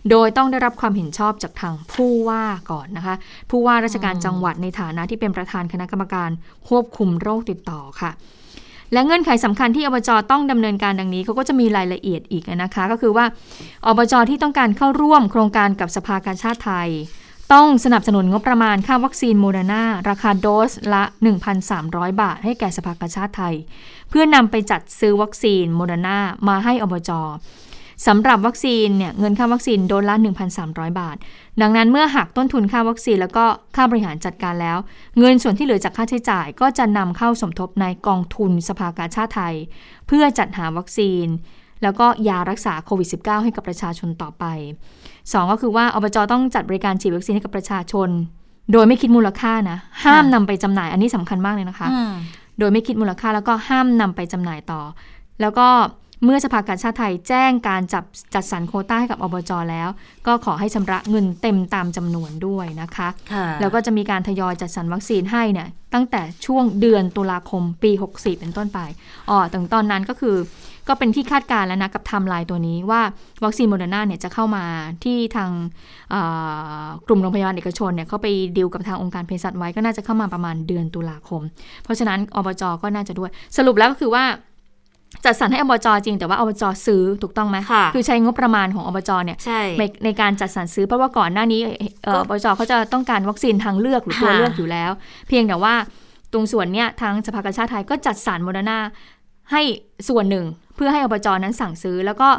โดยต้องได้รับความเห็นชอบจากทางผู้ว่าก่อนนะคะ ผู้ว่าราชการจังหวัดในฐานะที่เป็นประธานคณะกรรมการควบคุมโรคติดต่อค่ะ และเงื่อนไขสำคัญที่อบจต้องดำเนินการดังนี้เขาก็จะมีรายละเอียดอีกนะคะ ก็คือว่าอบจที่ต้องการเข้าร่วมโครงการกับสภากาชาดไทยต้องสนับสนุนงบประมาณค่าวัคซีนโมเดอร์นาราคาโดสละ 1,300 บาท ให้แก่สภากาชาดไทย เพื่อนำไปจัดซื้อวัคซีนโมเดอร์นามาให้อบจสำหรับวัคซีนเนี่ยเงินค่าวัคซีนโดสละ 1,300 บาท ดังนั้นเมื่อหักต้นทุนค่าวัคซีนแล้วก็ค่าบริหารจัดการแล้ว เงินส่วนที่เหลือจากค่าใช้จ่าย ก็จะนำเข้าสมทบในกองทุนสภากาชาดไทย เพื่อจัดหาวัคซีน แล้วก็ยารักษาโควิด -19 ให้กับประชาชนต่อไป 2 ก็คือว่าอบจต้องจัดบริการฉีดวัคซีนให้กับประชาชน โดยไม่คิดมูลค่านะ ห้ามนำไปจำหน่ายอันนี้สำคัญมากเลยนะคะ โดยไม่คิดมูลค่าแล้วก็ห้ามนำไปจำหน่ายต่อ แล้วก็เมื่อสภากาชาติไทยแจ้งการจับจัดสรรโคต้าให้กับอบจแล้ว ก็ขอให้ชำระเงินเต็มตามจำนวนด้วยนะคะแล้วก็จะมีการทยอยจัดสรรวัคซีนให้เนี่ยตั้งแต่ช่วงเดือนตุลาคมปี 64 เป็นต้นไปอ๋อถึงตอนนั้นก็คือ ก็เป็นที่คาดการณ์แล้วนะกับไทม์ไลน์ตัวนี้ว่าวัคซีนโมเดอร์นาเนี่ยจะเข้ามาที่ทางกลุ่มโรงพยาบาลเอกชนเนี่ยเขาไปดีลกับทางองค์การเภสัชไว้ก็น่าจะเข้ามาประมาณเดือนตุลาคม เพราะฉะนั้นอบจก็น่าจะด้วย สรุปแล้วก็คือว่าจัดสรรให้อบจจริง แต่ว่าอบจซื้อถูกต้องไหมค่ะคือใช้งบประมาณของอบจเนี่ยในในการจัดสรรซื้อเพราะว่าก่อนหน้านี้อบจเขาจะต้องการวัคซีนทางเลือกหรือตัวเลือกอยู่แล้ว เพียงแต่ว่าตรงส่วนเนี้ยทางสภากาชาติไทยก็จัดสรรโมเดอร์นา ให้ส่วนหนึ่งเพื่อให้อบจนั้นสั่งซื้อ แล้วก็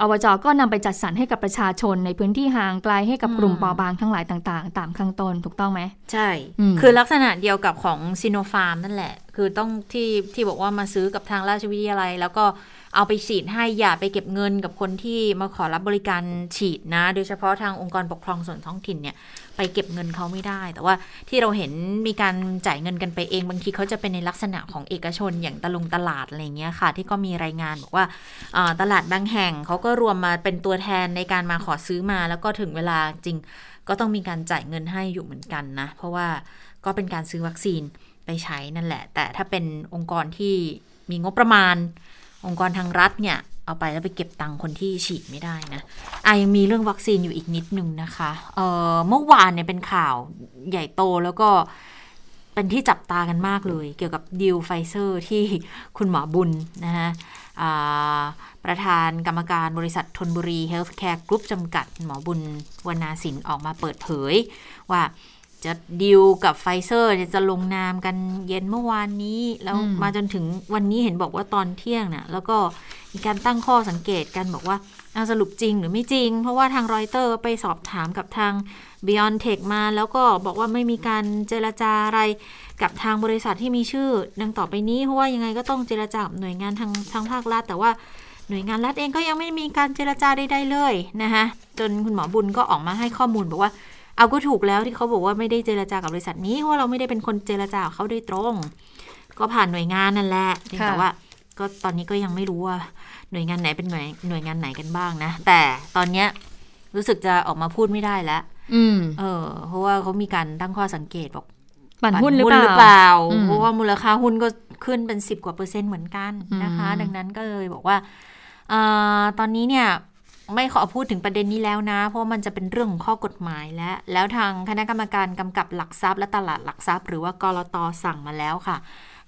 อบจก็นำไปจัดสรรให้กับประชาชนในพื้นที่ห่างไกลให้กับกลุ่มปอบางทั้งหลายต่าง ๆ ตามข้างต้นถูกต้องไหมใช่ คือลักษณะเดียวกับของซีโนฟาร์มนั่นแหละ คือต้องที่ที่บอกว่ามาซื้อกับทางราชวิทยาลัย แล้วก็ เอาไปฉีดให้อย่าไปเก็บเงินกับคนที่มาขอรับบริการฉีดนะ โดยเฉพาะทางองค์กรปกครองส่วนท้องถิ่นเนี่ยไปเก็บเงินเขาไม่ได้ แต่ว่าที่เราเห็นมีการจ่ายเงินกันไปเองบางทีเขาจะเป็นในลักษณะของเอกชนอย่างตลงตลาดอะไรเงี้ยค่ะ ที่ก็มีรายงานบอกว่าตลาดบางแห่งเขาก็รวมมาเป็นตัวแทนในการมาขอซื้อมา แล้วก็ถึงเวลาจริงก็ต้องมีการจ่ายเงินให้อยู่เหมือนกันนะ เพราะว่าก็เป็นการซื้อวัคซีนไปใช้นั่นแหละ แต่ถ้าเป็นองค์กรที่มีงบประมาณ องค์กรทางรัฐเนี่ยเอาไปแล้วไปเก็บตังค์คนที่ฉีดไม่ได้นะอะยังมีเรื่องวัคซีนอยู่อีกนิดนึงนะคะเอ่อเมื่อวานเนี่ยเป็นข่าวใหญ่โตแล้วก็เป็นที่จับตากันมากเลย เกี่ยวกับดีลไฟเซอร์ที่คุณหมอบุญนะฮะประธานกรรมการบริษัทธนบุรีเฮลท์แคร์กรุ๊ปจำกัด หมอบุญวนาสินออกมาเปิดเผยว่า จะดีลกับไฟเซอร์จะลงนามกันเย็นเมื่อวานนี้ แล้วมาจนถึงวันนี้เห็นบอกว่าตอนเที่ยงเนะ่ยแล้วก็มีการตั้งข้อสังเกตกันบอกว่าเอาสรุปจริงหรือไม่จริง เพราะว่าทางรอยเตอร์ไปสอบถามกับทาง b อ y o n t e c h มา แล้วก็บอกว่าไม่มีการเจรจาอะไรกับทางบริษัทที่มีชื่อ ดังต่อไปนี้ เพราะว่ายังไงก็ต้องเจรจากับหน่วยงานทางทางภาครัฐ แต่ว่าหน่วยงานรัฐเองก็ยังไม่มีการเจรจาใดๆเลยนะคะจนคุณหมอบุญก็ออกมาให้ข้อมูลบอกว่า เอาก็ถูกแล้วที่เขาบอกว่าไม่ได้เจรจากับบริษัทนี้เพราะเราไม่ได้เป็นคนเจรจาเขาโดยตรง ก็ผ่านหน่วยงานนั่นแหละแต่ว่าก็ตอนนี้ก็ยังไม่รู้ว่าหน่วยงานไหนเป็นหน่วยหน่วยงานไหนกันบ้างนะ แต่ตอนเนี้ยรู้สึกจะออกมาพูดไม่ได้แล้วเออ เพราะว่าเขามีการตั้งข้อสังเกตบอกปั่นหุ้นหรือเปล่า เพราะว่ามูลค่าหุ้นก็ขึ้นเป็นสิบกว่าเปอร์เซ็นต์เหมือนกันนะคะ ดังนั้นก็เลยบอกว่าอตอนนี้เนี่ย ไม่ขอพูดถึงประเด็นนี้แล้วนะ เพราะมันจะเป็นเรื่องของข้อกฎหมายและแล้วทางคณะกรรมการกำกับหลักทรัพย์และตลาดหลักทรัพย์ หรือว่ากรตสั่งมาแล้วค่ะ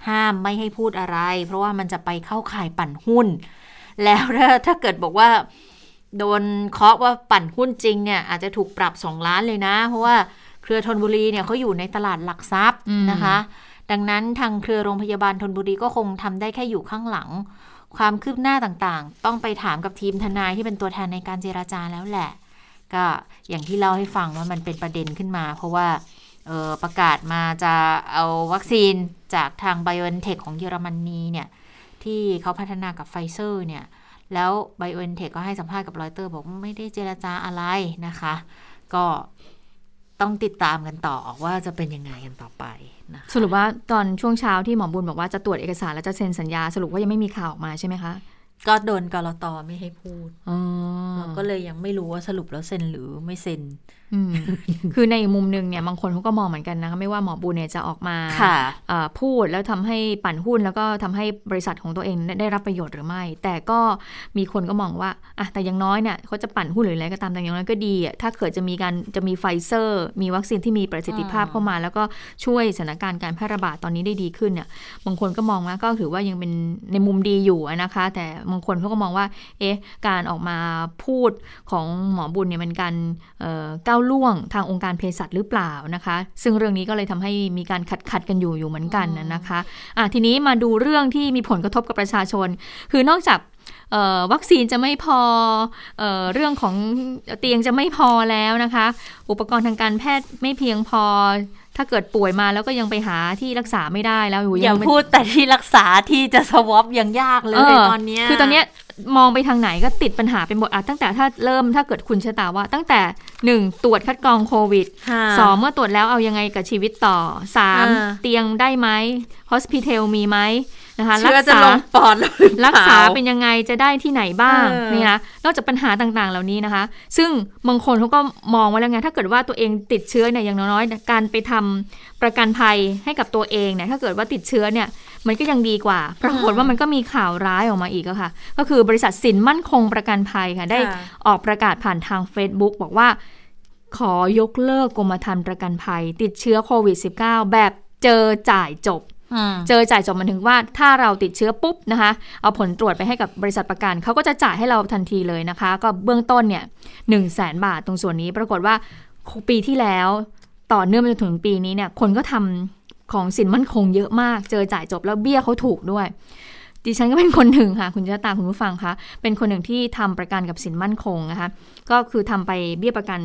ห้ามไม่ให้พูดอะไร เพราะว่ามันจะไปเข้าข่ายปั่นหุ้น แล้วถ้าเกิดบอกว่า โดนเคาะว่าปั่นหุ้นจริงเนี่ยอาจจะถูกปรับสองล้านเลยนะ เพราะว่าเครือธนบุรีเนี่ยเขาอยู่ในตลาดหลักทรัพย์นะคะ ดังนั้นทางเครือโรงพยาบาลธนบุรีก็คงทำได้แค่อยู่ข้างหลัง ความคืบหน้าต่างๆ ต้องไปถามกับทีมทนายที่เป็นตัวแทนในการเจรจาแล้วแหละ ก็อย่างที่เล่าให้ฟังว่ามันเป็นประเด็นขึ้นมา เพราะว่าประกาศมาจะเอาวัคซีนจากทางไบโอเอนเทคของเยอรมนีเนี่ยที่เขาพัฒนากับไฟเซอร์เนี่ยแล้วไบโอเอนเทคก็ให้สัมภาษณ์กับรอยเตอร์บอกไม่ได้เจรจาอะไรนะคะ ก็ต้องติดตามกันต่อว่าจะเป็นยังไงกันต่อไป นะสรุปว่าตอนช่วงเช้าที่หมอบุญบอกว่าจะตรวจเอกสารแล้วจะเซ็นสัญญาสรุปว่ายังไม่มีข่าวออกมาใช่ไหมคะ ก็โดนกรตไม่ให้พูดเราก็เลยยังไม่รู้ว่าสรุปแล้วเซ็นหรือไม่เซ็นคือในมุมหนึ่งเนี่ยบางคนเขาก็มองเหมือนกันนะคะไม่ว่าหมอบูเนี่ยจะออกมาพูดแล้วทำให้ปั่นหุ้น แล้วก็ทำให้บริษัทของตัวเองได้รับประโยชน์หรือไม่ แต่ก็มีคนก็มองว่าอะแต่ยังน้อยเนี่ยเขาจะปั่นหุ้นหรืออะไรก็ตามแต่อย่างน้อยก็ดีถ้าเกิดจะมีการจะมีไฟเซอร์ มีวัคซีนที่มีประสิทธิภาพเข้ามา แล้วก็ช่วยสถานการณ์การแพร่ระบาดตอนนี้ได้ดีขึ้นเนี่ยบางคนก็มองว่าก็ถือว่ายังเป็นในมุมดีอยู่นะคะ แต่บางคนเขาก็มองว่าเอ๊ะการออกมาพูดของหมอบุญเนี่ยมันการก้าวล่วงทางองค์การเภสัชหรือเปล่านะคะ ซึ่งเรื่องนี้ก็เลยทำให้มีการขัดขัดกันอยู่อยู่เหมือนกันนะคะอะทีนี้มาดูเรื่องที่มีผลกระทบกับประชาชน คือนอกจากวัคซีนจะไม่พอเออเรื่องของเตียงจะไม่พอแล้วนะคะ อุปกรณ์ทางการแพทย์ไม่เพียงพอถ้าเกิดป่วยมาแล้วก็ยังไปหาที่รักษาไม่ได้แล้วอย่าพูดแต่ที่รักษาที่จะสวอปยังยากเลยตอนนี้คือตอนนี้มองไปทางไหนก็ติดปัญหาเป็นหมดอะตั้งแต่ถ้าเริ่มถ้าเกิดคุณชะตาว่า ตั้งแต่หนึ่งตรวจคัดกรองโควิดสองเมื่อตรวจแล้วเอายังไงกับชีวิตต่อสามเตียงได้ไหมฮอสพิทอลมีไหมนะคะรักษาปอดรักษาเป็นยังไงจะได้ที่ไหนบ้างนี่นะนอกจากปัญหาต่างๆ เหล่านี้นะคะ ซึ่งบางคนเขาก็มองว่าแล้วไงถ้าเกิดว่าตัวเองติดเชื้อเนี่ยอย่างน้อยๆการไปทำประกันภัยให้กับตัวเองเนี่ยถ้าเกิดว่าติดเชื้อเนี่ยมันก็ยังดีกว่าปรากฏว่ามันก็มีข่าวร้ายออกมาอีกอะค่ะ ก็คือบริษัทสินมั่นคงประกันภัยค่ะ ได้ออกประกาศผ่านทาง Facebook บอกว่า ขอยกเลิกกรมธรรม์ประกันภัย ติดเชื้อโควิด -19 แบบเจอจ่ายจบเจอจ่ายจบมันถึงว่าถ้าเราติดเชื้อปุ๊บนะคะ เอาผลตรวจไปให้กับบริษัทประกันเขาก็จะจ่ายให้เราทันทีเลยนะคะ ก็เบื้องต้นเนี่ยหนึ่งแสนบาทตรงส่วนนี้ ปรากฏว่าปีที่แล้วต่อเนื่องมาจนถึงปีนี้เนี่ยคนก็ทำของสินมั่นคงเยอะมาก เจอจ่ายจบแล้วเบี้ยเขาถูกด้วย ดิฉันก็เป็นคนหนึ่งค่ะ คุณจะตาคุณผู้ฟังคะเป็นคนหนึ่งที่ทำประกันกับสินมั่นคงนะคะก็คือทำไปเบี้ยประกัน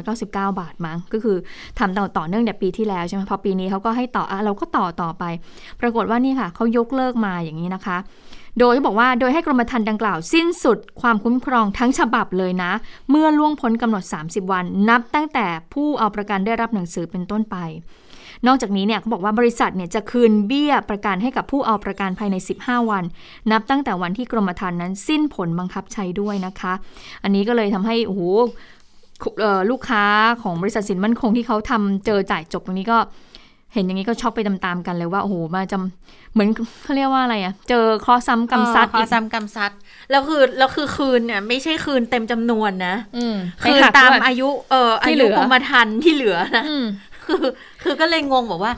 399 บาทมั้งก็คือทำต่อต่อเนื่องแต่ปีที่แล้วใช่ไหมพอปีนี้เขาก็ให้ต่ออะเราก็ต่อต่อไป ปรากฏว่านี่ค่ะเขายกเลิกมาอย่างนี้นะคะ โดยบอกว่าโดยให้กรมธรรม์ดังกล่าว สิ้นสุดความคุ้มครองทั้งฉบับเลยนะ เมื่อล่วงพ้นกำหนด 30 วัน นับตั้งแต่ผู้เอาประกันได้รับหนังสือเป็นต้นไป นอกจากนี้เนี่ยเขาบอกว่าบริษัทเนี่ยจะคืนเบี้ยประกันให้กับผู้เอาประกันภายใน 15 วัน นับตั้งแต่วันที่กรมธรรม์นั้นสิ้นผลบังคับใช้ด้วยนะคะ อันนี้ก็เลยทำให้โอ้โหลูกค้าของบริษัทสินมั่นคงที่เขาทำเจอจ่ายจบตรงนี้ก็เห็นอย่างนี้ก็ช็อกไปตามๆกันเลยว่าโอ้โหมาจำเหมือนเขาเรียกว่าอะไรอะเจอข้อซ้ำกำซัดข้อซ้ำกำซัดแล้วคือแล้วคือคืนเนี่ยไม่ใช่คืนเต็มจำนวนนะคืนตามอายุเอออายุกรมธรรม์ที่เหลือนะ คือคือก็เลยงงบอกว่า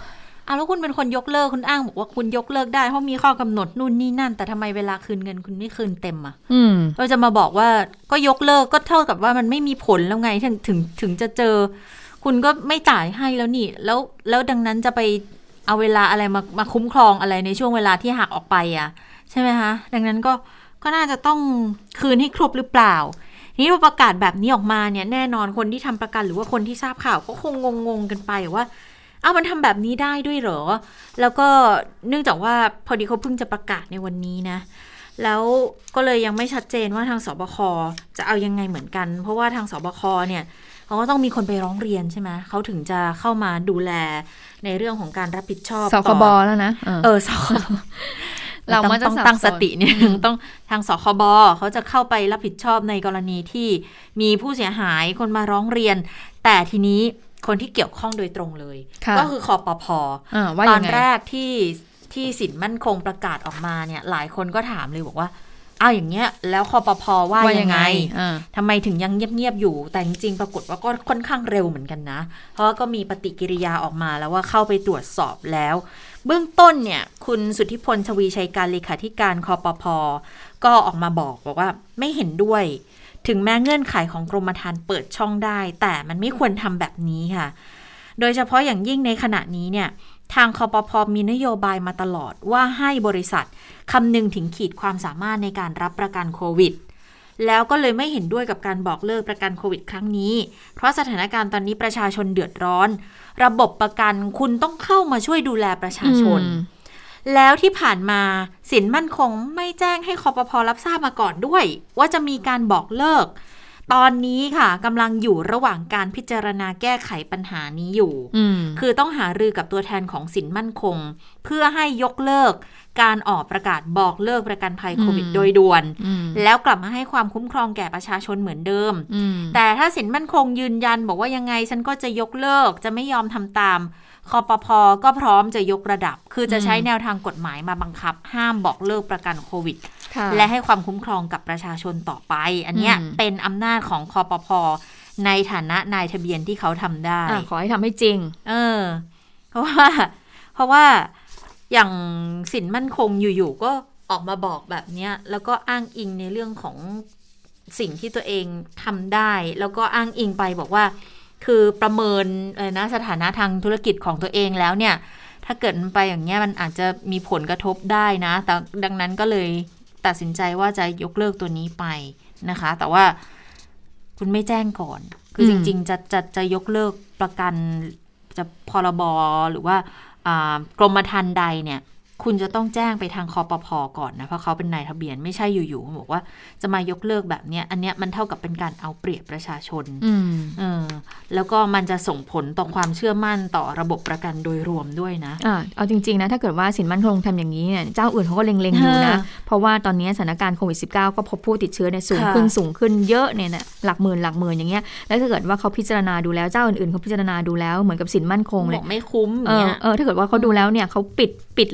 อ้าวแล้วคุณเป็นคนยกเลิกคุณอ้างบอกว่าคุณยกเลิกได้เพราะมีข้อกำหนดนู่นนี่นั่น แต่ทำไมเวลาคืนเงินคุณไม่คืนเต็มอะเราจะมาบอกว่าก็ยกเลิกก็เท่ากับว่ามันไม่มีผลแล้วไงถึงถึงถึงจะเจอ คุณก็ไม่จ่ายให้แล้วนี่ แล้วแล้วดังนั้นจะไปเอาเวลาอะไรมามาคุ้มครองอะไรในช่วงเวลาที่หักออกไปอะ ใช่ไหมคะดังนั้นก็ก็น่าจะต้องคืนให้ครบหรือเปล่า นี่พอประกาศแบบนี้ออกมาเนี่ยแน่นอนคนที่ทำประกันหรือว่าคนที่ทราบข่าวก็คงงงๆกันไปว่าเอามันทำแบบนี้ได้ด้วยเหรอ แล้วก็เนื่องจากว่าพอดีเขาเพิ่งจะประกาศในวันนี้นะ แล้วก็เลยยังไม่ชัดเจนว่าทางสบคจะเอายังไงเหมือนกัน เพราะว่าทางสบคเนี่ยเขาก็ต้องมีคนไปร้องเรียนใช่ไหมเขาถึงจะเข้ามาดูแลในเรื่องของการรับผิดชอบสคบแล้วนะ เออสค เราต้องตั้งสติเนี่ยต้องทางสคบเขาจะเข้าไปรับผิดชอบในกรณีที่มีผู้เสียหายคนมาร้องเรียน แต่ทีนี้คนที่เกี่ยวข้องโดยตรงเลย ก็คือคอปพอตอนแรกที่ที่สินมั่นคงประกาศออกมาเนี่ย หลายคนก็ถามเลยบอกว่าอ้าวอย่างเงี้ย แล้วคอปพอว่ายังไงทำไมถึงยังเงียบๆอยู่ แต่จริงๆปรากฏว่าก็ค่อนข้างเร็วเหมือนกันนะ เพราะก็มีปฏิกิริยาออกมาแล้วว่าเข้าไปตรวจสอบแล้ว เบื้องต้นเนี่ย คุณสุทธิพลชวีชัยการเลขาธิการคอปพอก็ออกมาบอกบอกว่าไม่เห็นด้วย ถึงแม้เงื่อนไขของกรมธรรม์เปิดช่องได้ แต่มันไม่ควรทำแบบนี้ค่ะ โดยเฉพาะอย่างยิ่งในขณะนี้เนี่ยทางคอปพอมีนโยบายมาตลอดว่าให้บริษัทคำนึงถึงขีดความสามารถในการรับประกันโควิด แล้วก็เลยไม่เห็นด้วยกับการบอกเลิกประกันโควิดครั้งนี้ เพราะสถานการณ์ตอนนี้ประชาชนเดือดร้อน ระบบประกันคุณต้องเข้ามาช่วยดูแลประชาชน แล้วที่ผ่านมาสินมั่นคงไม่แจ้งให้คอปพอรับทราบมาก่อนด้วย ว่าจะมีการบอกเลิก ตอนนี้ค่ะกำลังอยู่ระหว่างการพิจารณาแก้ไขปัญหานี้อยู่ คือต้องหารือกับตัวแทนของสินมั่นคง เพื่อให้ยกเลิก การออกประกาศบอกเลิกประกันภัยโควิดโดยด่วน แล้วกลับมาให้ความคุ้มครองแก่ประชาชนเหมือนเดิม แต่ถ้าสินมั่นคงยืนยันบอกว่ายังไงฉันก็จะยกเลิกจะไม่ยอมทำตามคอปพอก็พร้อมจะยกระดับ คือจะใช้แนวทางกฎหมายมาบังคับ ห้ามบอกเลิกประกันโควิด และให้ความคุ้มครองกับประชาชนต่อไป อันนี้เป็นอำนาจของคอปพอในฐานะนายทะเบียนที่เขาทำได้ขอให้ทำให้จริง เออ เพราะว่า เพราะว่า อย่างสินมั่นคงอยู่ๆก็ออกมาบอกแบบนี้แล้วก็อ้างอิงในเรื่องของสิ่งที่ตัวเองทำได้ แล้วก็อ้างอิงไปบอกว่า คือประเมินอะไรนะสถานะทางธุรกิจของตัวเองแล้วเนี่ย ถ้าเกิดมันไปอย่างเงี้ยมันอาจจะมีผลกระทบได้นะ แต่ดังนั้นก็เลยตัดสินใจว่าจะยกเลิกตัวนี้ไปนะคะ แต่ว่าคุณไม่แจ้งก่อน คือจริง ๆ จะจะจะยกเลิกประกันจะพรบหรือว่า กรมธรรม์ใดเนี่ย คุณจะต้องแจ้งไปทางคอปพอก่อนนะ เพราะเขาเป็นนายทะเบียนไม่ใช่อยู่ๆบอกว่าจะมายกเลิกแบบเนี้ย อันเนี้ยมันเท่ากับเป็นการเอาเปรียบประชาชนเออแล้วก็มันจะส่งผลต่อความเชื่อมั่นต่อระบบประกันโดยรวมด้วยนะอ่าเอาจริง ๆ นะ ถ้าเกิดว่าสินมั่นคงทำอย่างนี้เนี่ยเจ้าอื่นเขาก็เล็งๆอยู่นะ เพราะว่าตอนนี้สถานการณ์โควิด -19 ก็พบผู้ติดเชื้อเนี่ยสูงขึ้นสูงขึ้นเยอะเนี่ยหลักหมื่นหลักหมื่นอย่างเงี้ยแล้วถ้าเกิดว่าเขาพิจารณาดูแล้วเจ้าอื่นๆเขาพิจารณาดูแล้วเหมือนกับสินมั่นคงเลยไม่คุ้มเออเออถ้าเกิดว่าเขาดูแล้วเนี่ยเขาปิดปิด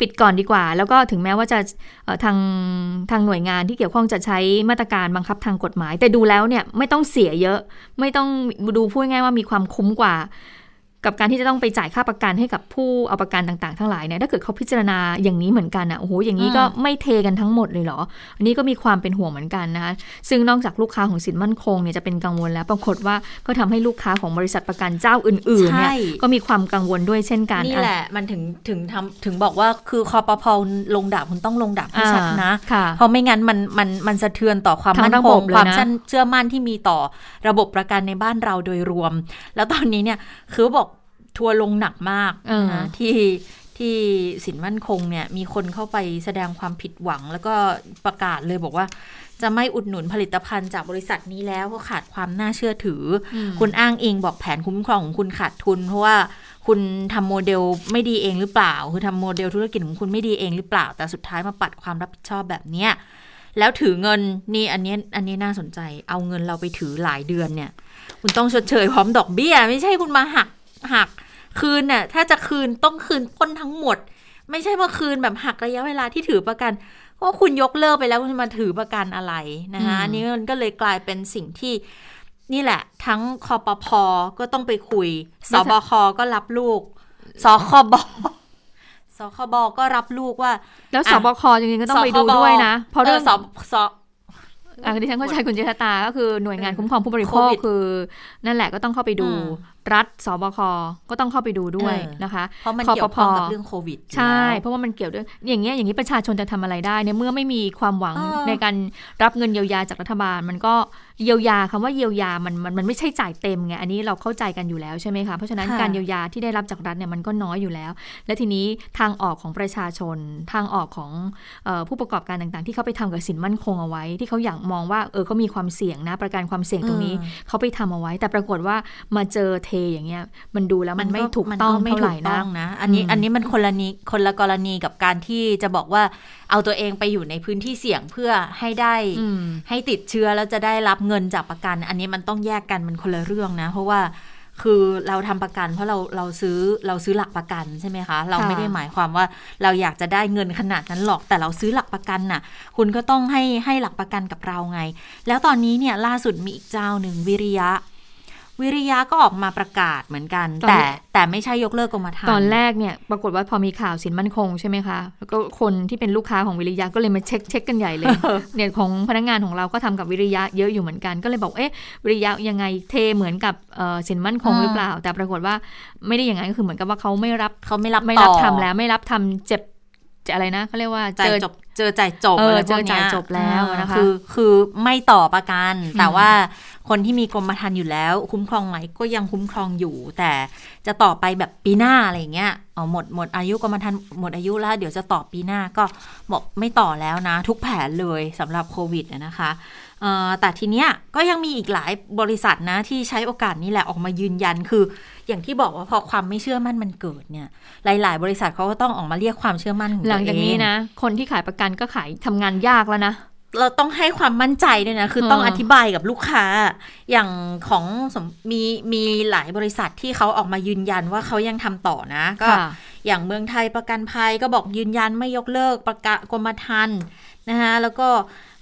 ปิดก่อนดีกว่า แล้วก็ถึงแม้ว่าจะทางทางหน่วยงานที่เกี่ยวข้องจะใช้มาตรการบังคับทางกฎหมาย แต่ดูแล้วเนี่ยไม่ต้องเสียเยอะ ไม่ต้องดูพูดง่ายว่ามีความคุ้มกว่า กับการที่จะต้องไปจ่ายค่าประกันให้กับผู้เอาประกันต่างๆ ทั้งหลายเนี่ยถ้าเกิดเขาพิจารณาอย่างนี้เหมือนกันอะโอ้โหอย่างนี้ก็ไม่เทกันทั้งหมดเลยเหรอ อันนี้ก็มีความเป็นห่วงเหมือนกันนะคะซึ่งนอกจากลูกค้าของสินมั่นคงเนี่ยจะเป็นกังวลแล้วปรากฏว่าก็ทำให้ลูกค้าของบริษัทประกันเจ้าอื่นๆเนี่ยก็มีความกังวลด้วยเช่นกันนี่แหละมันถึงถึงทำถึงบอกว่าคือคอปพอลงดาบคุณต้องลงดาบให้ชัดนะเพราะไม่งั้นมันมันมันสะเทือนต่อความมั่นคงความเชื่อมั่นที่มีต่อระบบประกันในบ้านเราโดยรวม แล้วตอนนี้เนี่ยคือบอก ทัวลงหนักมากนะที่ที่สินมั่นคงเนี่ยมีคนเข้าไปแสดงความผิดหวัง แล้วก็ประกาศเลยบอกว่า จะไม่อุดหนุนผลิตภัณฑ์จากบริษัทนี้แล้วเพราะขาดความน่าเชื่อถือคุณอ้างเองบอกแผนคุ้มครองของคุณขาดทุน เพราะว่าคุณทำโมเดลไม่ดีเองหรือเปล่า คือทำโมเดลธุรกิจของคุณไม่ดีเองหรือเปล่า แต่สุดท้ายมาปัดความรับผิดชอบแบบเนี้ยแล้วถือเงินนี่อันนี้อันนี้น่าสนใจ เอาเงินเราไปถือหลายเดือนเนี่ย คุณต้องชดเชยพร้อมดอกเบี้ย ไม่ใช่คุณมาหัก หักคืนเนี่ยถ้าจะคืนต้องคืนต้นทั้งหมด ไม่ใช่มาคืนแบบหักระยะเวลาที่ถือประกันเพราะคุณยกเลิกไปแล้วคุณมาถือประกันอะไรนะคะอันนี้มันก็เลยกลายเป็นสิ่งที่นี่แหละ ทั้งคอปพอก็ต้องไปคุยสบคก็รับลูกสคบสคบก็รับลูกว่า แล้วสบคจริงๆก็ต้องไปดูด้วยนะ เพราะเรื่องสสอะดิฉันเข้าใจคุณเจษตา ก็คือหน่วยงานคุ้มครองผู้บริโภคคือ นั่นแหละก็ต้องเข้าไปดูรัฐสบคก็ต้องเข้าไปดูด้วยนะคะเพราะมันเกี่ยวข้องกับเรื่องโควิดใช่ เพราะว่ามันเกี่ยวด้วยอย่างเงี้ยอย่างนี้ประชาชนจะทำอะไรได้เนี่ยเมื่อไม่มีความหวังในการรับเงินเยียวยาจากรัฐบาล มันก็เยียวยาคำว่าเยียวยามันมันมันไม่ใช่จ่ายเต็มไงอันนี้เราเข้าใจกันอยู่แล้วใช่ไหมคะเพราะฉะนั้นการเยียวยาที่ได้รับจากรัฐเนี่ยมันก็น้อยอยู่แล้ว และทีนี้ทางออกของประชาชน ทางออกของผู้ประกอบการต่างๆ ที่เขาไปทำกับสินมั่นคงเอาไว้ ที่เขาอยากมองว่าเออเขามีความเสี่ยงนะประกันความเสี่ยงตรงนี้เขาไปทำเอาไว้ แต่ปรากฏว่ามาเจอเทอย่างเงี้ยมันดูแล้วมันไม่ถูกต้องเท่าไหร่นะนะ อันนี้อันนี้มันคนละนี้คนละกรณีกับการที่จะบอกว่าเอาตัวเองไปอยู่ในพื้นที่เสี่ยงเพื่อให้ได้ให้ติดเชื้อแล้วจะได้รับเงินจากประกัน อันนี้มันต้องแยกกันมันคนละเรื่องนะ เพราะว่าคือเราทำประกันเพราะเราเราซื้อเราซื้อหลักประกันใช่ไหมคะ เราไม่ได้หมายความว่าเราอยากจะได้เงินขนาดนั้นหรอกแต่เราซื้อหลักประกันน่ะ คุณก็ต้องให้ให้หลักประกันกับเราไง แล้วตอนนี้เนี่ยล่าสุดมีอีกเจ้าหนึ่งวิริยะ วิริยะก็ออกมาประกาศเหมือนกัน แต่แต่ไม่ใช่ยกเลิกกรมธรรม์ตอนแรกเนี่ยปรากฏว่าพอมีข่าวสินมั่นคงใช่ไหมคะแล้วก็คนที่เป็นลูกค้าของวิริยะก็เลยมาเช็คเช็คกันใหญ่เลยเนี่ยของพนักงานของเราก็ทำกับวิริยะเยอะอยู่เหมือนกันก็เลยบอกเอ๊ะวิริยะยังไงเทเหมือนกับสินมั่นคงหรือเปล่า แต่ปรากฏว่าไม่ได้อย่างนั้นก็คือเหมือนกับว่าเขาไม่รับเขาไม่รับไม่รับทำแล้วไม่รับทำเจ็บ อะไรนะเขาเรียกว่าเจอจบเจอจ่ายจบเจอจ่ายจบแล้วนะคะคือคือไม่ต่อประกัน แต่ว่าคนที่มีกรมธรรม์อยู่แล้ว คุ้มครองไหมก็ยังคุ้มครองอยู่ แต่จะต่อไปแบบปีหน้าอะไรเงี้ยเอาหมดหมดอายุกรมธรรม์หมดอายุแล้วเดี๋ยวจะต่อปีหน้าก็บอกไม่ต่อแล้วนะ ทุกแผนเลยสำหรับโควิดนะคะ แต่ทีเนี้ยก็ยังมีอีกหลายบริษัทนะที่ใช้โอกาสนี้แหละออกมายืนยันคือ อย่างที่บอกว่าพอความไม่เชื่อมั่นมันเกิดเนี่ย หลาย ๆ บริษัทเขาก็ต้องออกมาเรียกความเชื่อมั่นหลังจากนี้นะ คนที่ขายประกันก็ขายทำงานยากแล้วนะเราต้องให้ความมั่นใจด้วยนะ คือต้องอธิบายกับลูกค้า อย่างของมีมีหลายบริษัทที่เขาออกมายืนยันว่าเขายังทำต่อนะ ก็อย่างเมืองไทยประกันภัยก็บอกยืนยันไม่ยกเลิกประกาศกรมธรรม์นะคะแล้วก็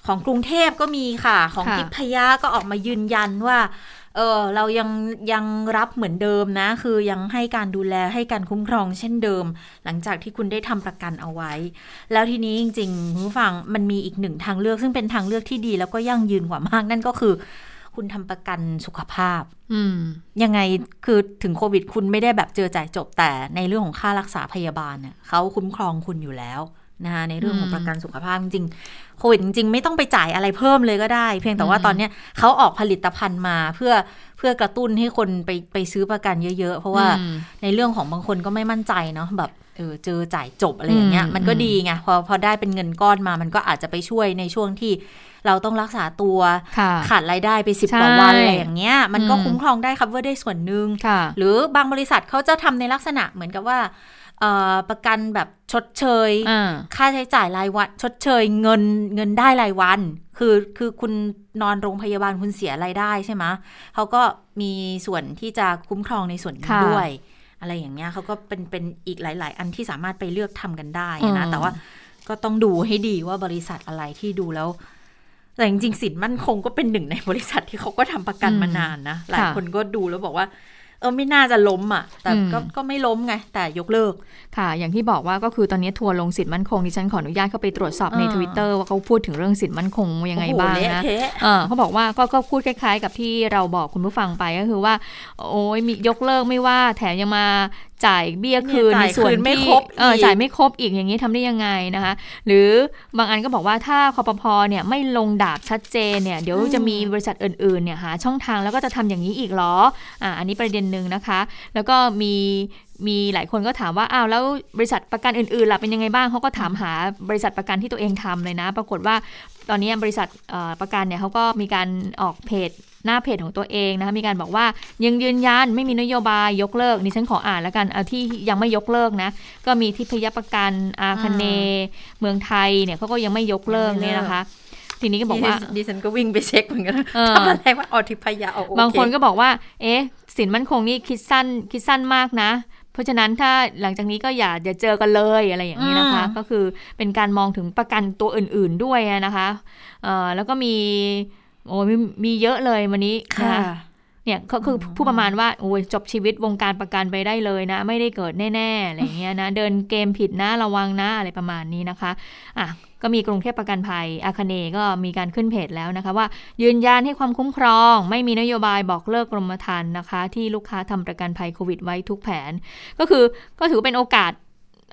ของกรุงเทพก็มีค่ะ ของทิพยาก็ออกมายืนยันว่าเออเรายังยังรับเหมือนเดิมนะ คือยังให้การดูแลให้การคุ้มครองเช่นเดิม หลังจากที่คุณได้ทำประกันเอาไว้ แล้วทีนี้จริงๆคุณฟังมันมีอีกหนึ่งทางเลือก ซึ่งเป็นทางเลือกที่ดีแล้วก็ยั่งยืนกว่ามากนั่นก็คือ คุณทำประกันสุขภาพ อืมยังไงคือถึงโควิด คุณไม่ได้แบบเจอจ่ายจบแต่ในเรื่องของค่ารักษาพยาบาลเนี่ยเขาคุ้มครองคุณอยู่แล้ว นะคะในเรื่องของประกันสุขภาพจริงโควิดจริง ๆ ไม่ต้องไปจ่ายอะไรเพิ่มเลยก็ได้ เพียงแต่ว่าตอนนี้เขาออกผลิตภัณฑ์มาเพื่อเพื่อกระตุ้นให้คนไปไปซื้อประกันเยอะ ๆ เพราะว่าในเรื่องของบางคนก็ไม่มั่นใจเนาะแบบเออเจอจ่ายจบอะไรอย่างเงี้ยมันก็ดีไงพอพอได้เป็นเงินก้อนมา มันก็อาจจะไปช่วยในช่วงที่เราต้องรักษาตัวขาดรายได้ไปสิบกว่าวันอะไรอย่างเงี้ย มันก็คุ้มครองได้ครับว่าได้ส่วนหนึ่งหรือบางบริษัทเขาจะทำในลักษณะเหมือนกับว่า ประกันแบบชดเชย ค่าใช้จ่ายรายวัน ชดเชยเงินเงินได้รายวัน คือคือคุณนอนโรงพยาบาลคุณเสียรายได้ใช่ไหมเขาก็มีส่วนที่จะคุ้มครองในส่วนนี้ด้วย อะไรอย่างเงี้ยเขาก็เป็นเป็นอีกหลาย ๆ อันที่สามารถไปเลือกทำกันได้นะ แต่ว่าก็ต้องดูให้ดีว่าบริษัทอะไรที่ดูแล้วแต่จริงๆสินมั่นคงก็เป็นหนึ่งในบริษัทที่เขาก็ทำประกันมานานนะ หลายคนก็ดูแล้วบอกว่า เออไม่น่าจะล้มอะ แต่ก็ก็ไม่ล้มไง แต่ยกเลิกค่ะ อย่างที่บอกว่าก็คือตอนนี้ทัวร์ลงสิทธิ์มั่นคงดิฉันขออนุญาตเข้าไปตรวจสอบในทวิตเตอร์ว่าเขาพูดถึงเรื่องสิทธิ์มั่นคงยังไงบ้างนะเขาบอกว่าก็ก็พูดคล้าย ๆ กับที่เราบอกคุณผู้ฟังไปก็คือว่า โอ้ยมียกเลิกไม่ว่าแถมยังมา จ่ายเบี้ยคืนในส่วนที่เออจ่ายไม่ครบอีกอย่างนี้ทำได้ยังไงนะคะ หรือบางอันก็บอกว่าถ้าคอปพอเนี่ยไม่ลงดาบชัดเจนเนี่ยเดี๋ยวจะมีบริษัทอื่นๆเนี่ยหาช่องทางแล้วก็จะทำอย่างนี้อีกหรออ่าอันนี้ประเด็นหนึ่งนะคะ แล้วก็มีมีหลายคนก็ถามว่าอ้าวแล้วบริษัทประกันอื่นๆล่ะเป็นยังไงบ้างเขาก็ถามหาบริษัทประกันที่ตัวเองทำเลยนะ ปรากฏว่าตอนนี้บริษัทประกันเนี่ยเขาก็มีการออกเพจ หน้าเพจของตัวเองนะคะมีการบอกว่ายังยืนยันไม่มีนโยบายยกเลิกนี่ฉันขออ่านแล้วกันเอาที่ยังไม่ยกเลิกนะก็มีทิพยประกันอาคเน เมืองไทยเนี่ยเขาก็ยังไม่ยกเลิกเนี่ยนะคะทีนี้ก็บอกว่าดิฉันก็วิ่งไปเช็คเหมือนกันทำอะไรว่าออทิพยาเอาบางคนก็บอกว่า เอ๊ะ สินมั่นคงนี่คิดสั้นคิดสั้นมากนะ เพราะฉะนั้นถ้าหลังจากนี้ก็อย่าอย่าเจอกันเลยอะไรอย่างนี้นะคะ ก็คือเป็นการมองถึงประกันตัวอื่น ๆด้วยนะคะเอ่อแล้วก็มี โอ้ยมีเยอะเลยวันนี้ค่ะเนี่ยก็คือผู้ประมาณว่าโอ้ยจบชีวิตวงการประกันไปได้เลยนะ ไม่ได้เกิดแน่ๆอะไรเงี้ยนะเดินเกมผิดนะระวังนะอะไรประมาณนี้นะคะอะก็มีกรุงเทพประกันภัยอาคเนก็มีการขึ้นเพจแล้วนะคะ ว่ายืนยันให้ความคุ้มครอง ไม่มีนโยบายบอกเลิกกรมธรรม์นะคะ ที่ลูกค้าทำประกันภัยโควิดไว้ทุกแผน ก็คือก็ถือเป็นโอกาส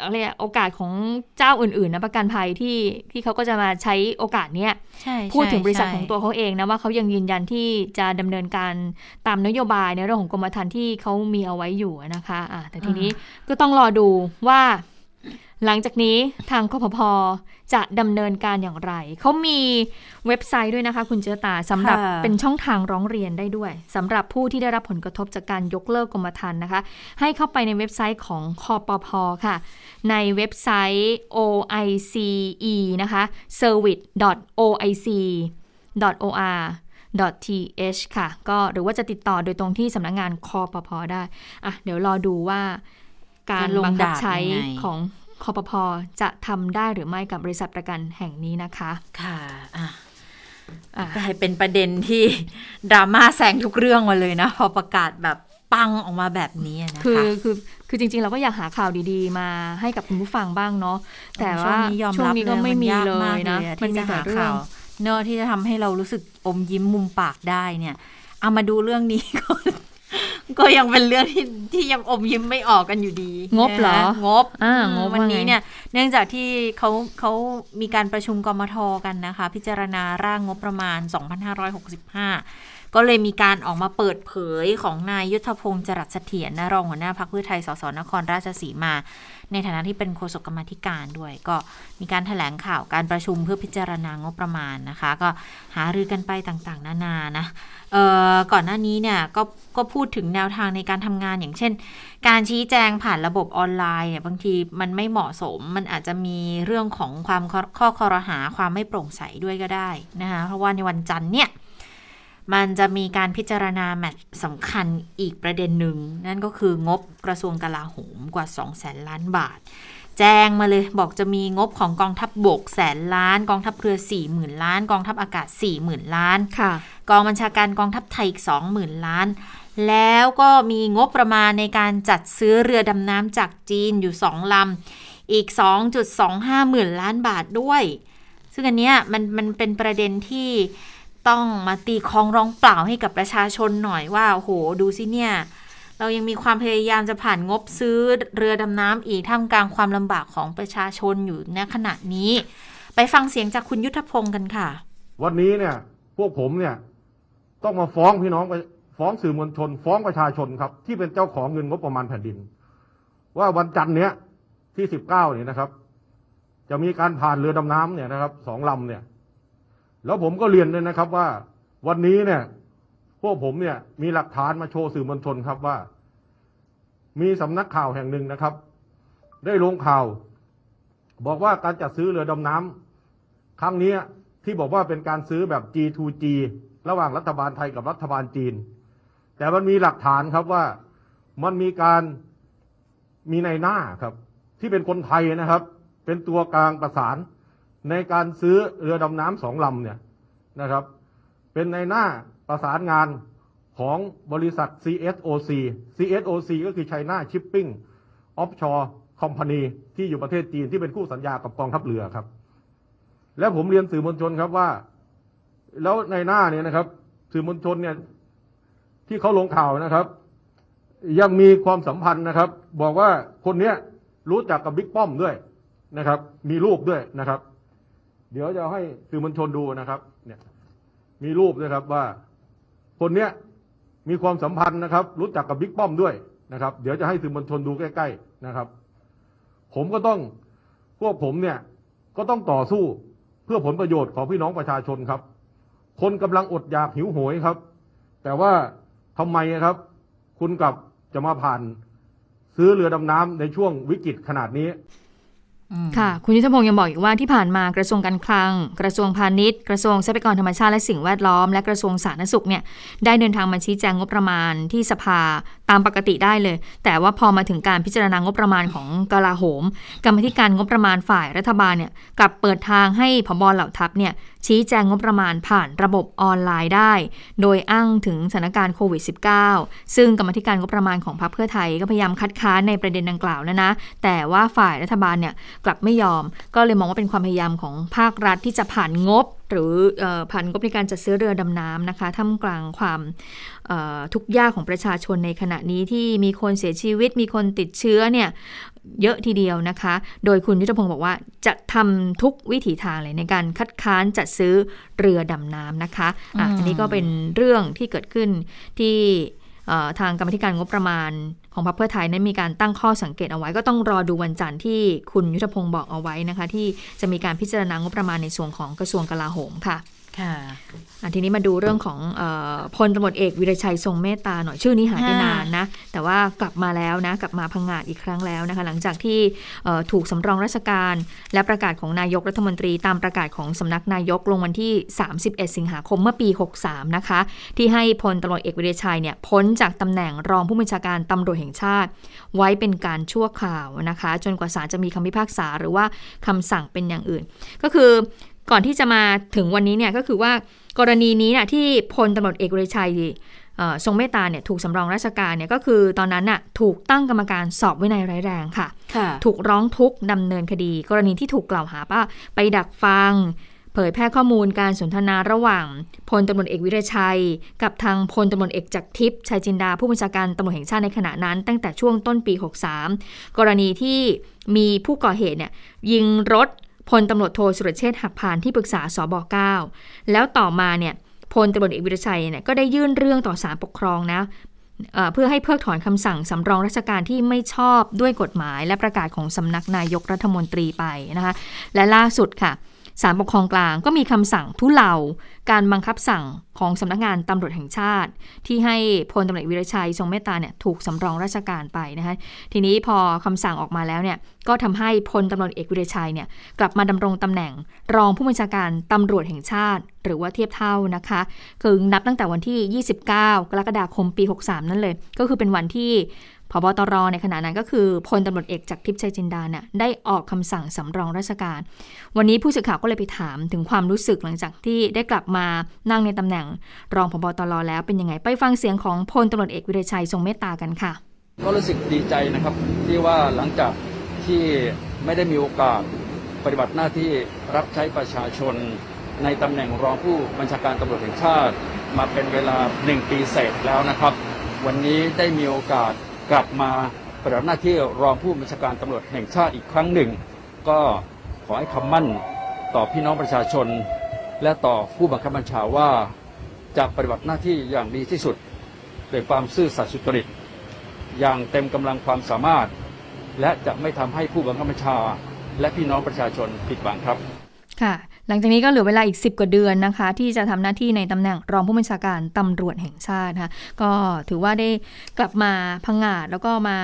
อะไรโอกาสของเจ้าอื่นๆนะประกันภัยที่ที่เขาก็จะมาใช้โอกาสเนี้ยพูดถึงบริษัทของตัวเขาเองนะว่าเขายังยืนยันที่จะดำเนินการตามนโยบายในเรื่องของกรมธรรม์ที่เขามีเอาไว้อยู่นะคะะแต่ทีนี้ก็ต้องรอดูว่า หลังจากนี้ทางคอพพจะดำเนินการอย่างไร เขามีเว็บไซต์ด้วยนะคะ คุณเจตาสำหรับเป็นช่องทางร้องเรียนได้ด้วยสำหรับผู้ที่ได้รับผลกระทบจากการยกเลิกกรมธรรม์นะคะ ให้เข้าไปในเว็บไซต์ของคอปพค่ะ ในเว็บไซต์ oice นะคะ service.oic or th ค่ะ ก็หรือว่าจะติดต่อโดยตรงที่สำนักงงานคอปพอได้อะเดี๋ยวรอดูว่าการบังคับใช้ของ คอปพอจะทำได้หรือไม่กับบริษัทประกันแห่งนี้นะคะค่ะอะกลายเป็นประเด็นที่ดราม่าแซงทุกเรื่องมาเลยนะ พอประกาศแบบปังออกมาแบบนี้นะคะคือคือคือจริง ๆ เราก็อยากหาข่าวดีๆ มาให้กับคุณผู้ฟังบ้างเนาะแต่ว่าช่วงนี้ก็ไม่มีเลยนะมันมีแต่เรื่องเนอะที่จะทำให้เรารู้สึกอมยิ้มมุมปากได้เนี่ย เอามาดูเรื่องนี้ก่อน ก็ยังเป็นเรื่องที่ที่ยังอมยิ้มไม่ออกกันอยู่ดี งบเหรองบอ่างบวันนี้เนี่ย เนื่องจากที่เขาเขามีการประชุมกมทกันนะคะ พิจารณาร่างงบประมาณ 2565 ก็เลยมีการออกมาเปิดเผยของนายยุทธพงศ์จรัสเสถียรนะรองหัวหน้าพักเพื่อไทยสสนครราชสีมา ในฐานะที่เป็นโฆษกกรรมธิการด้วย ก็มีการถแถลงข่าวการประชุมเพื่อพิจารณางบประมาณนะคะ ก็หารือกันไปต่างๆ นานานะก่อนหน้านี้เนี่ยก็ก็พูดถึงแนวทางในการทำงานอย่างเช่น การชี้แจงผ่านระบบออนไลน์เนี่ยบางทีมันไม่เหมาะสม มันอาจจะมีเรื่องของความข้อคอรหาความไม่โปร่งใสด้วยก็ได้นะคะเพราะว่าในวันจันทร์เนี่ย มันจะมีการพิจารณาแมตช์สำคัญอีกประเด็นหนึ่ง นั่นก็คืองบกระทรวงกลาโหมกว่า 2 0 0แสนล้านบาท แจ้งมาเลยบอกจะมีงบของกองทัพบบกแสนล้าน กองทัพเรือ 4 0,000ล้าน กองทัพอากาศ 4 0,000ล้านค่ะ กองบัญชาการกองทัพไทยอีก 20,000 ล้าน แล้วก็มีงบประมาณในการจัดซื้อเรือดำน้ำจากจีนอยู่สองลำอีก 2.25หมื่นล้านบาทด้วย ซึ่งอันเนี้ยมันมันเป็นประเด็นที่ ต้องมาตีคองร้องเปล่าให้กับประชาชนหน่อยว่าโอ้โหดูสิเนี่ย เรายังมีความพยายามจะผ่านงบซื้อเรือดำน้ำอีกท่ามกลางความลำบากของประชาชนอยู่ในขณะนี้ ไปฟังเสียงจากคุณยุทธพงศ์กันค่ะ วันนี้เนี่ยพวกผมเนี่ยต้องมาฟ้องพี่น้องไปฟ้องสื่อมวลชน ฟ้องประชาชนครับ ที่เป็นเจ้าของเงินงบประมาณแผ่นดิน ว่าวันจันทร์เนี้ยที่สิบเก้าเนี่ยนะครับ จะมีการผ่านเรือดำน้ำเนี่ยนะครับสองลำเนี่ย แล้วผมก็เรียนเลยนะครับว่าวันนี้เนี่ย พวกผมเนี่ย มีหลักฐานมาโชว์สื่อมวลชนครับว่า มีสำนักข่าวแห่งหนึ่งนะครับ ได้ลงข่าว บอกว่าการจัดซื้อเรือดำน้ำครั้งนี้ที่บอกว่าเป็นการซื้อแบบ G2G ระหว่างรัฐบาลไทยกับรัฐบาลจีน แต่มันมีหลักฐานครับว่ามันมีการมีในหน้าครับ ที่เป็นคนไทยนะครับ เป็นตัวกลางประสาน ในการซื้อเรือดำน้ำสองลำเนี่ยนะครับ เป็นในหน้าประสานงานของบริษัท CSOC CSOC ก็คือ China Shipping Offshore Company ที่อยู่ประเทศจีนที่เป็นคู่สัญญากับกองทัพเรือครับ และผมเรียนสื่อมวลชนครับว่า แล้วในหน้าเนี่ยนะครับ สื่อมวลชนเนี่ยที่เขาลงข่าวนะครับ ยังมีความสัมพันธ์นะครับ บอกว่าคนเนี้ยรู้จักกับบิ๊กป้อมด้วยนะครับ มีรูปด้วยนะครับ เดี๋ยวจะให้สื่อมวลชนดูนะครับ เนี่ย มีรูปด้วยครับว่า คนเนี้ยมีความสัมพันธ์นะครับ รู้จักกับบิ๊กป้อมด้วยนะครับ เดี๋ยวจะให้สื่อมวลชนดูใกล้ ๆนะครับ ผมก็ต้องพวกผมเนี่ย ก็ต้องต่อสู้เพื่อผลประโยชน์ของพี่น้องประชาชนครับ คนกำลังอดอยากหิวโหยครับ แต่ว่าทำไมครับ คุณกับจะมาผ่าน ซื้อเรือดำน้ำในช่วงวิกฤตขนาดนี้ ค่ะ คุณยุทธพงศ์ยังบอกอีกว่าที่ผ่านมากระทรวงการคลัง กระทรวงพาณิชย์ กระทรวงทรัพยากรธรรมชาติและสิ่งแวดล้อม และกระทรวงสาธารณสุขเนี่ยได้เดินทางมาชี้แจงงบประมาณที่สภาตามปกติได้เลย แต่ว่าพอมาถึงการพิจารณางบประมาณของกลาโหม กรรมธิการงบประมาณฝ่ายรัฐบาลเนี่ยกลับเปิดทางให้พบเหล่าทัพเนี่ยชี้แจงงบประมาณผ่านระบบออนไลน์ได้ โดยอ้างถึงสถานการณ์โควิด -19 ซึ่งกรรมธิการงบประมาณของพรรคเพื่อไทยก็พยายามคัดค้านในประเด็นดังกล่าวแล้วนะ แต่ว่าฝ่ายรัฐบาลเนี่ยกลับไม่ยอม ก็เลยมองว่าเป็นความพยายามของภาครัฐที่จะผ่านงบ หรือผ่านงบในการจัดซื้อเรือดำน้ำนะคะท่ามกลางความทุกข์ยากของประชาชนในขณะนี้ที่มีคนเสียชีวิต มีคนติดเชื้อเนี่ยเยอะทีเดียวนะคะ โดยคุณยุทธพงศ์บอกว่าจะทำทุกวิถีทางเลยในการคัดค้านจัดซื้อเรือดำน้ำนะคะอะอันนี้ก็เป็นเรื่องที่เกิดขึ้นที่ทางกรรมธิการงบประมาณ ของพรรคเพื่อไทยนั้นมีการตั้งข้อสังเกตเอาไว้ ก็ต้องรอดูวันจันทร์ที่คุณยุทธพงศ์บอกเอาไว้นะคะ ที่จะมีการพิจารณางบประมาณในส่วนของกระทรวงกลาโหมค่ะ ค่ะทีนี้มาดูเรื่องของอพลตำรวจเอกวิรชัยทรงเมตตาหน่อยชื่อนี้หายไปนานนะแต่ว่ากลับมาแล้วนะกลับมาพังงาดอีกครั้งแล้วนะคะหลังจากที่ถูกสำรองราชการ และประกาศของนายกรัฐมนตรี ตามประกาศของสำนักนายกลงวันที่ 31 สิงหาคมเมื่อปี 63 นะคะ ที่ให้พลตำรวจเอกวิรชัยเนี่ยพ้นจากตำแหน่งรองผู้บัญชาการตำรวจแห่งชาติ ไว้เป็นการชั่วคราวนะคะ จนกว่าศาลจะมีคำพิพากษาหรือว่าคำสั่งเป็นอย่างอื่น ก็คือ ก่อนที่จะมาถึงวันนี้เนี่ยก็คือว่ากรณีนี้นะที่พลตำรวจเอกเรชัยทรงเมตตาเนี่ยถูกสำรองราชการเนี่ยก็คือตอนนั้นน่ะถูกตั้งกรรมการสอบวินัยร้ายแรงค่ะ ถูกร้องทุกข์ดำเนินคดี กรณีที่ถูกกล่าวหาว่าไปดักฟัง เผยแพร่ข้อมูลการสนทนาระหว่างพลตำรวจเอกวิรชัย กับทางพลตำรวจเอกจักรทิพย์ชัยจินดาผู้บัญชาการตำรวจแห่งชาติในขณะนั้น ตั้งแต่ช่วงต้นปี 63 กรณีที่มีผู้ก่อเหตุเนี่ยยิงรถ พลตำรวจโทสุรเชษฐ์หักพานที่ปรึกษาสบ9แล้วต่อมาเนี่ยพลตำรวจเอกวิรชัยเนี่ยก็ได้ยื่นเรื่องต่อศาลปกครองนะเพื่อให้เพิกถอนคำสั่งสำรองราชการที่ไม่ชอบด้วยกฎหมายและประกาศของสำนักนายกรัฐมนตรีไปนะคะ และล่าสุดค่ะ ศาลปกครองกลางก็มีคำสั่งทุเลาการบังคับสั่งของสำนักงานตำรวจแห่งชาติ ที่ให้พลตำรวจวิรชัยทรงเมตตาเนี่ยถูกสำรองราชการไปนะคะทีนี้พอคำสั่งออกมาแล้วเนี่ยก็ทำให้พลตำรวจเอกวิรชัยเนี่ยกลับมาดำรงตำแหน่ง รองผู้บัญชาการตำรวจแห่งชาติ หรือว่าเทียบเท่านะคะคือนับตั้งแต่วันที่ 29 กรกฎาคมปี 63 นั่นเลย ก็คือเป็นวันที่ บตรในขณะนั้นก็คือพลตำรวจเอกจากทิพย์ชัยจินดาเนี่ยได้ออกคำสั่งสำรองราชการ วันนี้ผู้สื่อข่าวก็เลยไปถามถึงความรู้สึกหลังจากที่ได้กลับมานั่งในตำแหน่ง รองพบตรแล้วเป็นยังไงไปฟังเสียงของพลตำรวจเอกวิเดชัยทรงเมตตากันค่ะ ก็รู้สึกดีใจนะครับที่ว่าหลังจากที่ไม่ได้มีโอกาสปฏิบัติหน้าที่รับใช้ประชาชน ในตำแหน่งรองผู้บัญชาการตำรวจแห่งชาติ มาเป็นเวลาหนึ่งปีเศษแล้วนะครับ วันนี้ได้มีโอกาส กลับมาปฏิบัติหน้าที่รองผู้บัญชาการตำรวจแห่งชาติอีกครั้งหนึ่ง ก็ขอให้คำมั่นต่อพี่น้องประชาชน และต่อผู้บังคับบัญชาว่าจะปฏิบัติหน้าที่อย่างดีที่สุดด้วยความซื่อสัตย์สุจริต อย่างเต็มกำลังความสามารถ และจะไม่ทำให้ผู้บังคับบัญชา และพี่น้องประชาชนผิดหวังครับค่ะ หลังจากนี้ก็เหลือเวลาอีก 10 กว่าเดือนนะคะ ที่จะทำหน้าที่ในตำแหน่งรองผู้บัญชาการตำรวจแห่งชาติค่ะก็ถือว่าได้กลับมาพังงาดแล้วก็มา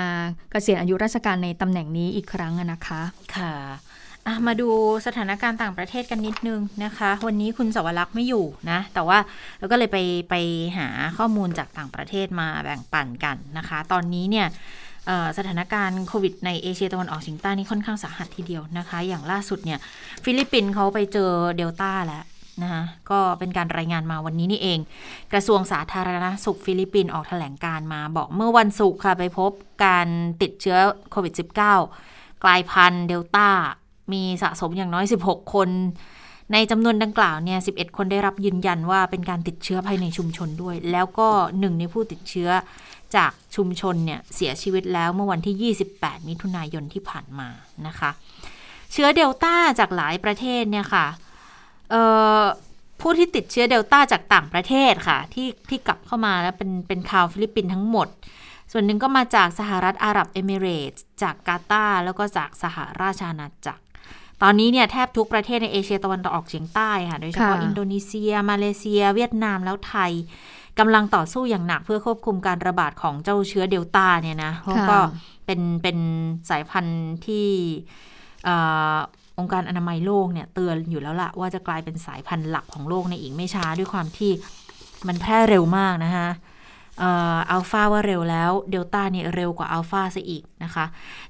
เกษียณอายุราชการในตำแหน่งนี้อีกครั้งนะคะค่ะมาดูสถานการณ์ต่างประเทศกันนิดนึงนะคะ วันนี้คุณสวรักษ์ไม่อยู่นะ แต่ว่าเราก็เลยไปไปหาข้อมูลจากต่างประเทศมาแบ่งปันกันนะคะ ตอนนี้เนี่ย สถานการณ์โควิดในเอเชียตะวันออกเฉียงใต้นี่ค่อนข้างสาหัสทีเดียวนะคะ อย่างล่าสุดเนี่ย ฟิลิปปินส์เขาไปเจอเดลต้าแล้วนะคะก็เป็นการรายงานมาวันนี้นี่เอง กระทรวงสาธารณสุขฟิลิปปินส์ออกแถลงการณ์มาบอกเมื่อวันศุกร์ค่ะไปพบการติดเชื้อโควิด -19 กลายพันธุ์เดลต้ามีสะสมอย่างน้อย 16 คน ในจำนวนดังกล่าวเนี่ย 11 คนได้รับยืนยันว่าเป็นการติดเชื้อภายในชุมชนด้วย แล้วก็หนึ่งในผู้ติดเชื้อ จากชุมชนเนี่ยเสียชีวิตแล้วเมื่อวันที่ 28 มิถุนายนที่ผ่านมานะคะ เชื้อเดลต้าจากหลายประเทศเนี่ยค่ะผู้ที่ติดเชื้อเดลต้าจากต่างประเทศค่ะ ที่ที่กลับเข้ามาแล้วเป็นเป็นข่าวฟิลิปปินส์ทั้งหมด ส่วนหนึ่งก็มาจากสหรัฐอาหรับเอมิเรตส์จากกาตาร์แล้วก็จากสหราชอาณาจักร ตอนนี้เนี่ยแทบทุกประเทศในเอเชียตะวันออกเฉียงใต้ค่ะ โดยเฉพาะอินโดนีเซีย มาเลเซีย เวียดนามแล้วไทย กำลังต่อสู้อย่างหนักเพื่อควบคุมการระบาดของเจ้าเชื้อเดลต้าเนี่ยนะเพราะก็เป็นเป็นสายพันธุ์ที่องค์การอนามัยโลกเนี่ยเตือนอยู่แล้วละว่าจะกลายเป็นสายพันธุ์หลักของโลกในอีกไม่ช้าด้วยความที่มันแพร่เร็วมากนะคะอัลฟาว่าเร็วแล้วเดลต้าเนี่ยเร็วกว่าอัลฟาซะอีกนะคะ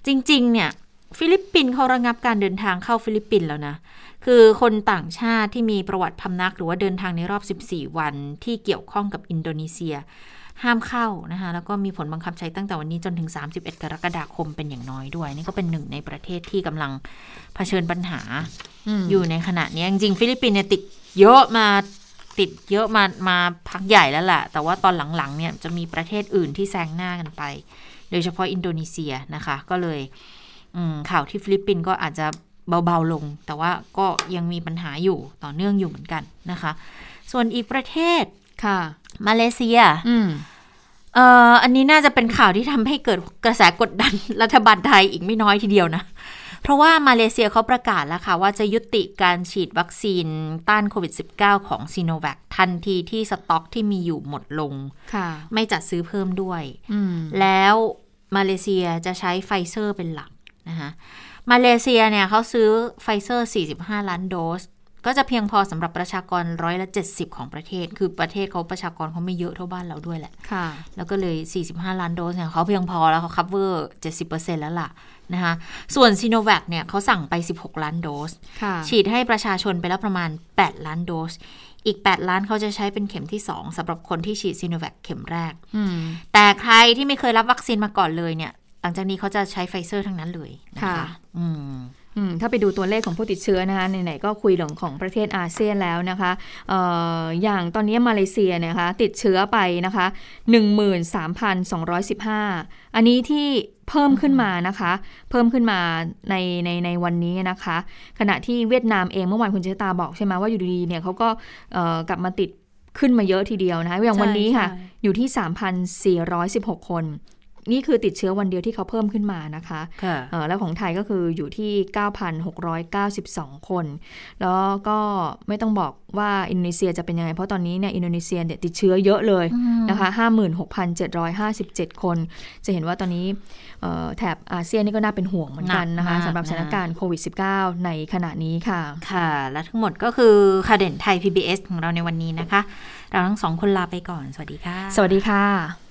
จริง ๆ เนี่ย ฟิลิปปินส์เขาระงับการเดินทางเข้าฟิลิปปินส์แล้วนะ คือคนต่างชาติที่มีประวัติพำนัก หรือว่าเดินทางในรอบ 14 วันที่เกี่ยวข้องกับอินโดนีเซีย ห้ามเข้านะคะแล้วก็มีผลบังคับใช้ตั้งแต่วันนี้จนถึง 31 กรกฎาคมเป็นอย่างน้อยด้วย นี่ก็เป็นหนึ่งในประเทศที่กำลังเผชิญปัญหาอยู่ในขณะนี้จริงๆฟิลิปปินส์เนี่ยติดเยอะมาติดเยอะมามาพักใหญ่แล้วแหละแต่ว่าตอนหลังๆเนี่ยจะมีประเทศอื่นที่แซงหน้ากันไป โดยเฉพาะอินโดนีเซียนะคะ ก็เลยข่าวที่ฟิลิปปินส์ก็อาจจะ เบาๆลง แต่ว่าก็ยังมีปัญหาอยู่ต่อเนื่องอยู่เหมือนกันนะคะ ส่วนอีกประเทศค่ะ มาเลเซีย อืมเอ่ออันนี้น่าจะเป็นข่าวที่ทำให้เกิดกระแสกดดันรัฐบาลไทยอีกไม่น้อยทีเดียวนะ เพราะว่ามาเลเซียเขาประกาศแล้วค่ะ ว่าจะยุติการฉีดวัคซีนต้านโควิด -19 ของซีโนแวคทันทีที่สต็อกที่มีอยู่หมดลงไม่จัดซื้อเพิ่มด้วย แล้วมาเลเซียจะใช้ไฟเซอร์เป็นหลักนะคะ มาเลเซียเนี่ยเขาซื้อไฟเซอร์ 45 ล้านโดส ก็จะเพียงพอสำหรับประชากรร้อยละ70 ของประเทศ คือประเทศเขาประชากรเขาไม่เยอะเท่าบ้านเราด้วยแหละค่ะ แล้วก็เลย 45 ล้านโดสเนี่ยเขาเพียงพอแล้วเขา cover 70%แล้วล่ะนะคะส่วนซีโนแวคเนี่ยเขาสั่งไป 16 ล้านโดส ฉีดให้ประชาชนไปแล้วประมาณ 8 ล้านโดส อีก 8 ล้านเขาจะใช้เป็นเข็มที่ 2สำหรับคนที่ฉีดซีโนแวคเข็มแรก แต่ใครที่ไม่เคยรับวัคซีนมาก่อนเลยเนี่ย หลังจากนี้เขาจะใช้ไฟเซอร์ทั้งนั้นเลยนะคะอืมถ้าไปดูตัวเลขของผู้ติดเชื้อนะคะไหนๆก็คุยเรื่องของประเทศอาเซียนแล้วนะคะอออย่างตอนนี้มาเลเซียนะคะ ติดเชื้อไปนะคะ 13,215 อันนี้ที่เพิ่มขึ้นมานะคะ เพิ่มขึ้นมาในในในวันนี้นะคะ ขณะที่เวียดนามเองเมื่อวานคุณเจตาบอกใช่ไหมว่าอยู่ดีๆเนี่ยเขาก็กลับมาติดขึ้นมาเยอะทีเดียวนะคะอย่างวันนี้ค่ะ อยู่ที่ 3,416 คน นี่คือติดเชื้อวันเดียวที่เขาเพิ่มขึ้นมานะคะคะแล้วของไทยก็คืออยู่ที่ 9,692 คน แล้วก็ไม่ต้องบอกว่าอินโดนีเซียจะเป็นยังไง เพราะตอนนี้เนี่ยอินโดนีเซียเนี่ยติดเชื้อเยอะเลยนะคะ 56,757 คน จะเห็นว่าตอนนี้แถบอาเซียนนี่ก็น่าเป็นห่วงเหมือนกันนะคะสำหรับสถานการณ์โควิด -19 ในขณะนี้ค่ะ ค่ะ และทั้งหมดก็คือคาเด่นไทย PBS ของเราในวันนี้นะคะ เราทั้งสองคนลาไปก่อน สวัสดีค่ะ สวัสดีค่ะ